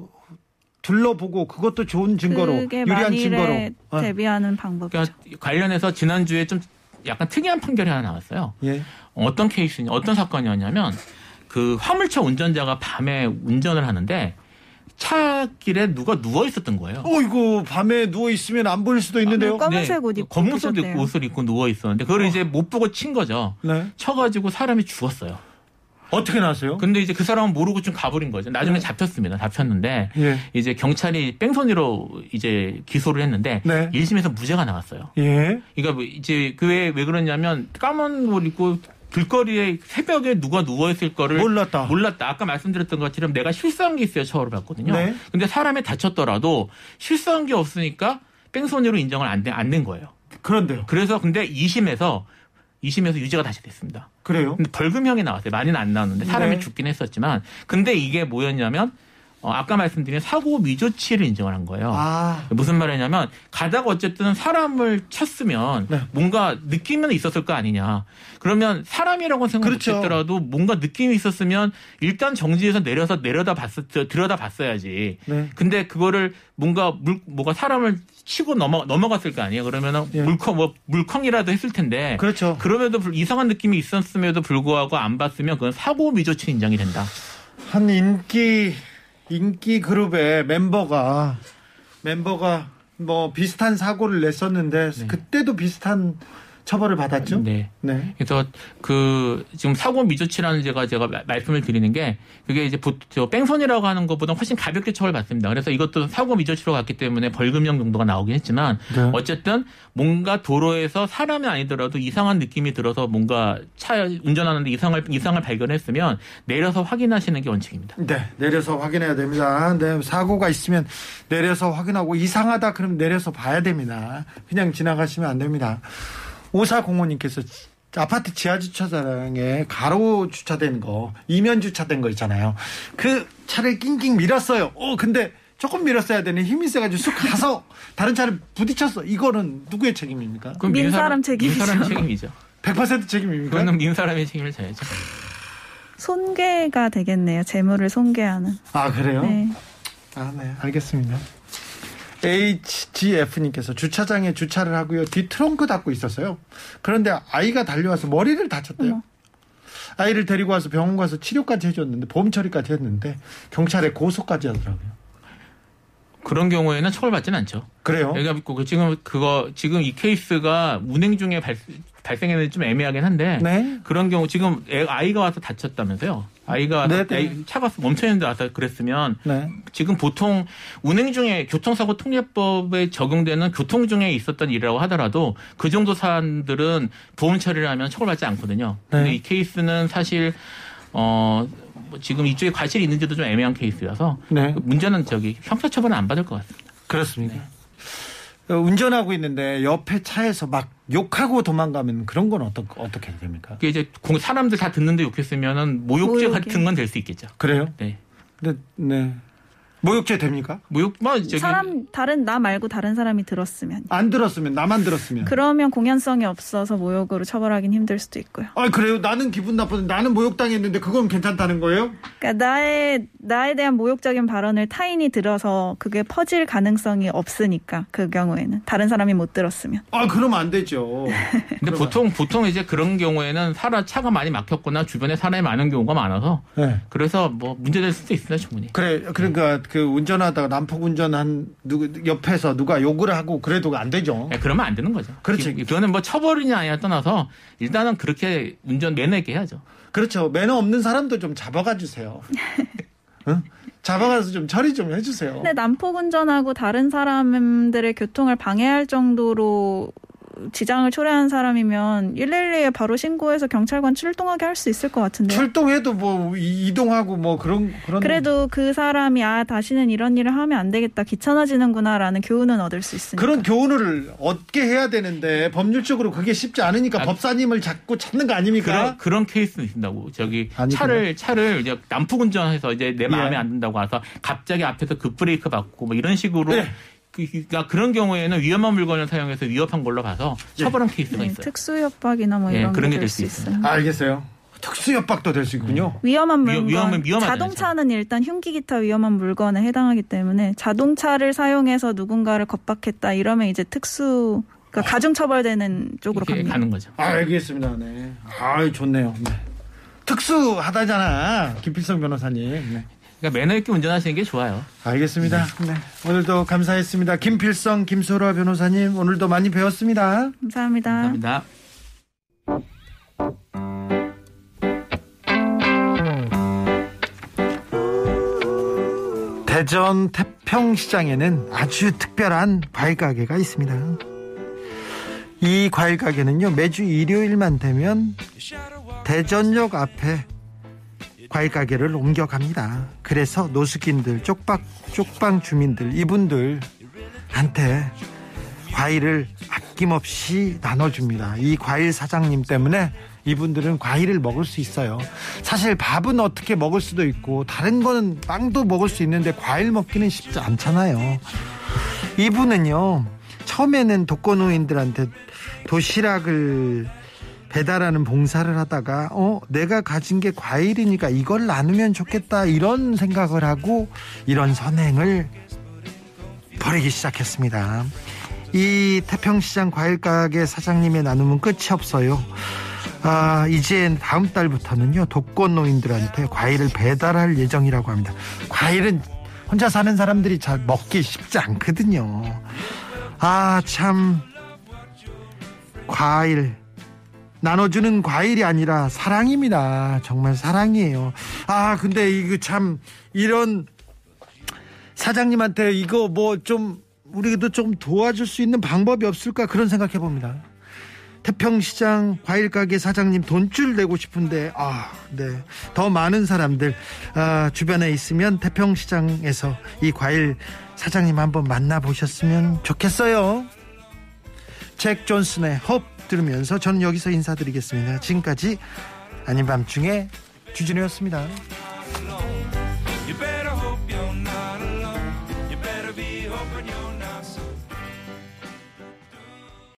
Speaker 4: 둘러보고 그것도 좋은 증거로
Speaker 6: 그게
Speaker 4: 유리한 증거로. 어.
Speaker 6: 대비하는 방법이죠.
Speaker 5: 그러니까 관련해서 지난주에 좀 약간 특이한 판결이 하나 나왔어요.
Speaker 4: 예.
Speaker 5: 어떤 케이스냐, 어떤 사건이었냐면 그 화물차 운전자가 밤에 운전을 하는데 차길에 누가 누워 있었던 거예요.
Speaker 4: 어이구 밤에 누워 있으면 안 보일 수도 있는데요.
Speaker 6: 검- 검은색 옷 입고
Speaker 5: 검은색. 옷을 입고 누워 있었는데 그걸 이제 못 보고 친 거죠.
Speaker 4: 네.
Speaker 5: 쳐가지고 사람이 죽었어요.
Speaker 4: 어떻게 나왔어요?
Speaker 5: 근데 이제 그 사람은 모르고 좀 가버린 거죠. 나중에
Speaker 4: 네.
Speaker 5: 잡혔습니다. 잡혔는데
Speaker 4: 예.
Speaker 5: 이제 경찰이 뺑소니로 이제 기소를 했는데
Speaker 4: 네.
Speaker 5: 1심에서 무죄가 나왔어요.
Speaker 4: 예.
Speaker 5: 그러니까 뭐 이제 그왜 왜 그러냐면 까만 옷 입고 길거리에 새벽에 누가 누워 있을 거를
Speaker 4: 몰랐다.
Speaker 5: 몰랐다. 아까 말씀드렸던 것처럼 내가 실수한 게 있어야 처벌을 받거든요.
Speaker 4: 네.
Speaker 5: 근데 사람이 다쳤더라도 실수한 게 없으니까 뺑소니로 인정을 안낸 거예요.
Speaker 4: 그런데요.
Speaker 5: 그래서 근데 2심에서 2심에서 유죄가 다시 됐습니다.
Speaker 4: 그래요?
Speaker 5: 근데 벌금형이 나왔어요. 많이는 안 나왔는데 사람이
Speaker 4: 네.
Speaker 5: 죽긴 했었지만 근데 이게 뭐였냐면 어, 아까 말씀드린 사고 미조치를 인정을 한 거예요.
Speaker 4: 아.
Speaker 5: 무슨 말이냐면 가다가 어쨌든 사람을 쳤으면
Speaker 4: 네.
Speaker 5: 뭔가 느낌은 있었을 거 아니냐. 그러면 사람이라고 생각
Speaker 4: 그렇죠.
Speaker 5: 못했더라도 뭔가 느낌이 있었으면 일단 정지해서 내려서 내려다 봤었 들여다 봤어야지.
Speaker 4: 네.
Speaker 5: 근데 그거를 뭔가 물 뭐가 사람을 치고 넘어 넘어갔을 거 아니에요. 그러면은
Speaker 4: 예.
Speaker 5: 물컹 뭐 물컹이라도 했을 텐데.
Speaker 4: 그렇죠.
Speaker 5: 그럼에도 불- 이상한 느낌이 있었음에도 불구하고 안 봤으면 그건 사고 미조치 인정이 된다.
Speaker 4: 한 인기 인기 그룹의 멤버가 멤버가 뭐 비슷한 사고를 냈었는데 그때도 비슷한 처벌을 받았죠.
Speaker 5: 네.
Speaker 4: 네.
Speaker 5: 그래서 그 지금 사고 미조치라는 제가 제가 마- 말씀을 드리는 게 그게 이제 보, 저 뺑소니라고 하는 것보다 훨씬 가볍게 처벌받습니다. 그래서 이것도 사고 미조치로 갔기 때문에 벌금형 정도가 나오긴 했지만
Speaker 4: 네.
Speaker 5: 어쨌든 뭔가 도로에서 사람이 아니더라도 이상한 느낌이 들어서 뭔가 차 운전하는데 이상을 이상을 발견했으면 내려서 확인하시는 게 원칙입니다.
Speaker 4: 네, 내려서 확인해야 됩니다. 네, 사고가 있으면 내려서 확인하고 이상하다 그러면 내려서 봐야 됩니다. 그냥 지나가시면 안 됩니다. 오사공호님께서 아파트 지하 주차장에 가로 주차된 거, 이면 주차된 거 있잖아요. 그 차를 낑낑 밀었어요. 어, 근데 조금 밀었어야 되는 힘이 세가지고 쑥 가서 다른 차를 부딪혔어. 이거는 누구의 책임입니까?
Speaker 5: 그럼
Speaker 6: 민
Speaker 5: 민사람-
Speaker 6: 사람 책임이죠.
Speaker 5: 민 사람 책임이죠.
Speaker 4: 100% 책임입니까?
Speaker 5: 그거는 민 사람의 책임을 져야죠.
Speaker 6: 손괴가 되겠네요. 재물을 손괴하는.
Speaker 4: 아, 그래요?
Speaker 6: 네.
Speaker 4: 아, 네, 알겠습니다. HGF님께서 주차장에 주차를 하고요. 뒤 트렁크 닫고 있었어요. 그런데 아이가 달려와서 머리를 다쳤대요.
Speaker 6: 어머.
Speaker 4: 아이를 데리고 와서 병원 가서 치료까지 해줬는데 보험 처리까지 했는데 경찰에 고소까지 하더라고요.
Speaker 5: 그런 경우에는 처벌받지는 않죠.
Speaker 4: 그래요?
Speaker 5: 그러니까 그 지금 그거 지금 이 케이스가 운행 중에 발, 발생했는지 좀 애매하긴 한데
Speaker 4: 네.
Speaker 5: 그런 경우 지금 애- 아이가 와서 다쳤다면서요. 아이가
Speaker 4: 네, 네.
Speaker 5: 차가 멈춰 있는데 와서 그랬으면
Speaker 4: 네.
Speaker 5: 지금 보통 운행 중에 교통사고 통제법에 적용되는 교통 중에 있었던 일이라고 하더라도 그 정도 사안들은 보험 처리를 하면 처벌받지 않거든요. 근데
Speaker 4: 네.
Speaker 5: 이 케이스는 사실 어뭐 지금 이쪽에 과실이 있는지도 좀 애매한 케이스여서
Speaker 4: 네.
Speaker 5: 문제는 저기 형사 처벌은 안 받을 것 같습니다.
Speaker 4: 그렇습니다. 어, 운전하고 있는데 옆에 차에서 막 욕하고 도망가면 그런 건 어떻게, 어떻게 됩니까?
Speaker 5: 그게 이제 공- 사람들 다 듣는데 욕했으면은 모욕죄
Speaker 6: 모욕이.
Speaker 5: 같은 건 될 수 있겠죠.
Speaker 4: 그래요?
Speaker 5: 네.
Speaker 4: 근데, 네. 모욕죄 됩니까?
Speaker 5: 모욕 뭐 저기
Speaker 6: 사람 다른 나 말고 다른 사람이 들었으면
Speaker 4: 안 들었으면 나만 들었으면.
Speaker 6: 그러면 공연성이 없어서 모욕으로 처벌하긴 힘들 수도 있고요.
Speaker 4: 아 그래요? 나는 기분 나쁜데 나는 모욕 당했는데 그건 괜찮다는 거예요?
Speaker 6: 그러니까 나의 나에 대한 모욕적인 발언을 타인이 들어서 그게 퍼질 가능성이 없으니까 그 경우에는 다른 사람이 못 들었으면
Speaker 4: 아 그러면 안 되죠.
Speaker 5: 근데 보통 보통 이제 그런 경우에는 사람 차가 많이 막혔거나 주변에 사람이 많은 경우가 많아서
Speaker 4: 네.
Speaker 5: 그래서 뭐 문제될 수도 있어요 충분히.
Speaker 4: 그래 그러니까 그 운전하다가 난폭 운전한 누구 옆에서 누가 욕을 하고 그래도 안 되죠.
Speaker 5: 네, 그러면 안 되는 거죠.
Speaker 4: 그렇지.
Speaker 5: 이- 그거는 뭐 처벌이냐 아니냐 떠나서 일단은 그렇게 운전 매너 있게 해야죠.
Speaker 4: 그렇죠. 매너 없는 사람도 좀 잡아가 주세요. 응? 잡아가서 좀 처리 좀 해주세요.
Speaker 6: 근데 난폭 운전하고 다른 사람들의 교통을 방해할 정도로 지장을 초래한 사람이면 112에 바로 신고해서 경찰관 출동하게 할 수 있을 것 같은데요.
Speaker 4: 출동해도 뭐 이- 이동하고 뭐 그런 그런.
Speaker 6: 그래도 그 사람이 아 다시는 이런 일을 하면 안 되겠다 귀찮아지는구나라는 교훈은 얻을 수 있으니까.
Speaker 4: 그런 교훈을 얻게 해야 되는데 법률적으로 그게 쉽지 않으니까
Speaker 5: 아,
Speaker 4: 법사님을 자꾸 찾는 거 아닙니까?
Speaker 5: 그런 그런 케이스는 있다고 저기
Speaker 4: 아니구나.
Speaker 5: 차를 차를 이제 난폭 운전해서 이제 내 마음에
Speaker 4: 예.
Speaker 5: 안 든다고 와서 갑자기 앞에서 급브레이크 받고 뭐 이런 식으로
Speaker 4: 네.
Speaker 5: 그- 그러니까 그런 경우에는 위험한 물건을 사용해서 위협한 걸로 봐서 처벌한 케이스가
Speaker 6: 네,
Speaker 5: 있어요.
Speaker 6: 특수 협박이나 뭐
Speaker 5: 예,
Speaker 6: 이런
Speaker 5: 그런 게게될될수수
Speaker 6: 있어요.
Speaker 4: 알겠어요. 특수 협박도 될 수 있군요.
Speaker 6: 위험한
Speaker 5: 위-
Speaker 6: 물건,
Speaker 5: 위험은 위험하잖아요,
Speaker 6: 자동차는 일단 흉기 기타 위험한 물건에 해당하기 때문에 자동차를 사용해서 누군가를 겁박했다 이러면 이제 특수 그러니까 가중 처벌되는 쪽으로 갑니다.
Speaker 5: 가는 거죠.
Speaker 4: 알겠습니다. 네. 아, 좋네요. 네. 특수하다잖아, 김필성 변호사님. 네.
Speaker 5: 그러니까 매너 있게 운전하시는 게 좋아요.
Speaker 4: 알겠습니다. 네. 오늘도 감사했습니다. 김필성, 김소라 변호사님, 오늘도 많이 배웠습니다.
Speaker 6: 감사합니다.
Speaker 5: 감사합니다.
Speaker 4: 대전 태평시장에는 아주 특별한 과일 가게가 있습니다. 이 과일 가게는요, 매주 일요일만 되면 대전역 앞에 과일 가게를 옮겨갑니다. 그래서 노숙인들, 쪽박, 쪽방 주민들, 이분들 한테 과일을 아낌없이 나눠줍니다. 이 과일 사장님 때문에 이분들은 과일을 먹을 수 있어요. 사실 밥은 어떻게 먹을 수도 있고 다른 거는 빵도 먹을 수 있는데 과일 먹기는 쉽지 않잖아요. 이분은요 처음에는 독거노인들한테 도시락을 배달하는 봉사를 하다가 어 내가 가진 게 과일이니까 이걸 나누면 좋겠다 이런 생각을 하고 이런 선행을 벌이기 시작했습니다. 이 태평시장 과일 가게 사장님의 나눔은 끝이 없어요. 아, 이제 다음 달부터는요, 독거 노인들한테 과일을 배달할 예정이라고 합니다. 과일은 혼자 사는 사람들이 잘 먹기 쉽지 않거든요. 아, 참, 과일. 나눠주는 과일이 아니라 사랑입니다. 정말 사랑이에요. 아, 근데 이거 참, 이런 사장님한테 이거 뭐 좀 우리도 좀 도와줄 수 있는 방법이 없을까 그런 생각해 봅니다. 태평시장 과일 가게 사장님 돈줄 내고 싶은데 아, 네. 더 많은 사람들 아, 주변에 있으면 태평시장에서 이 과일 사장님 한번 만나 보셨으면 좋겠어요. 잭 존슨의 헙 들으면서 저는 여기서 인사드리겠습니다. 지금까지 아닌 밤중에 주진우였습니다.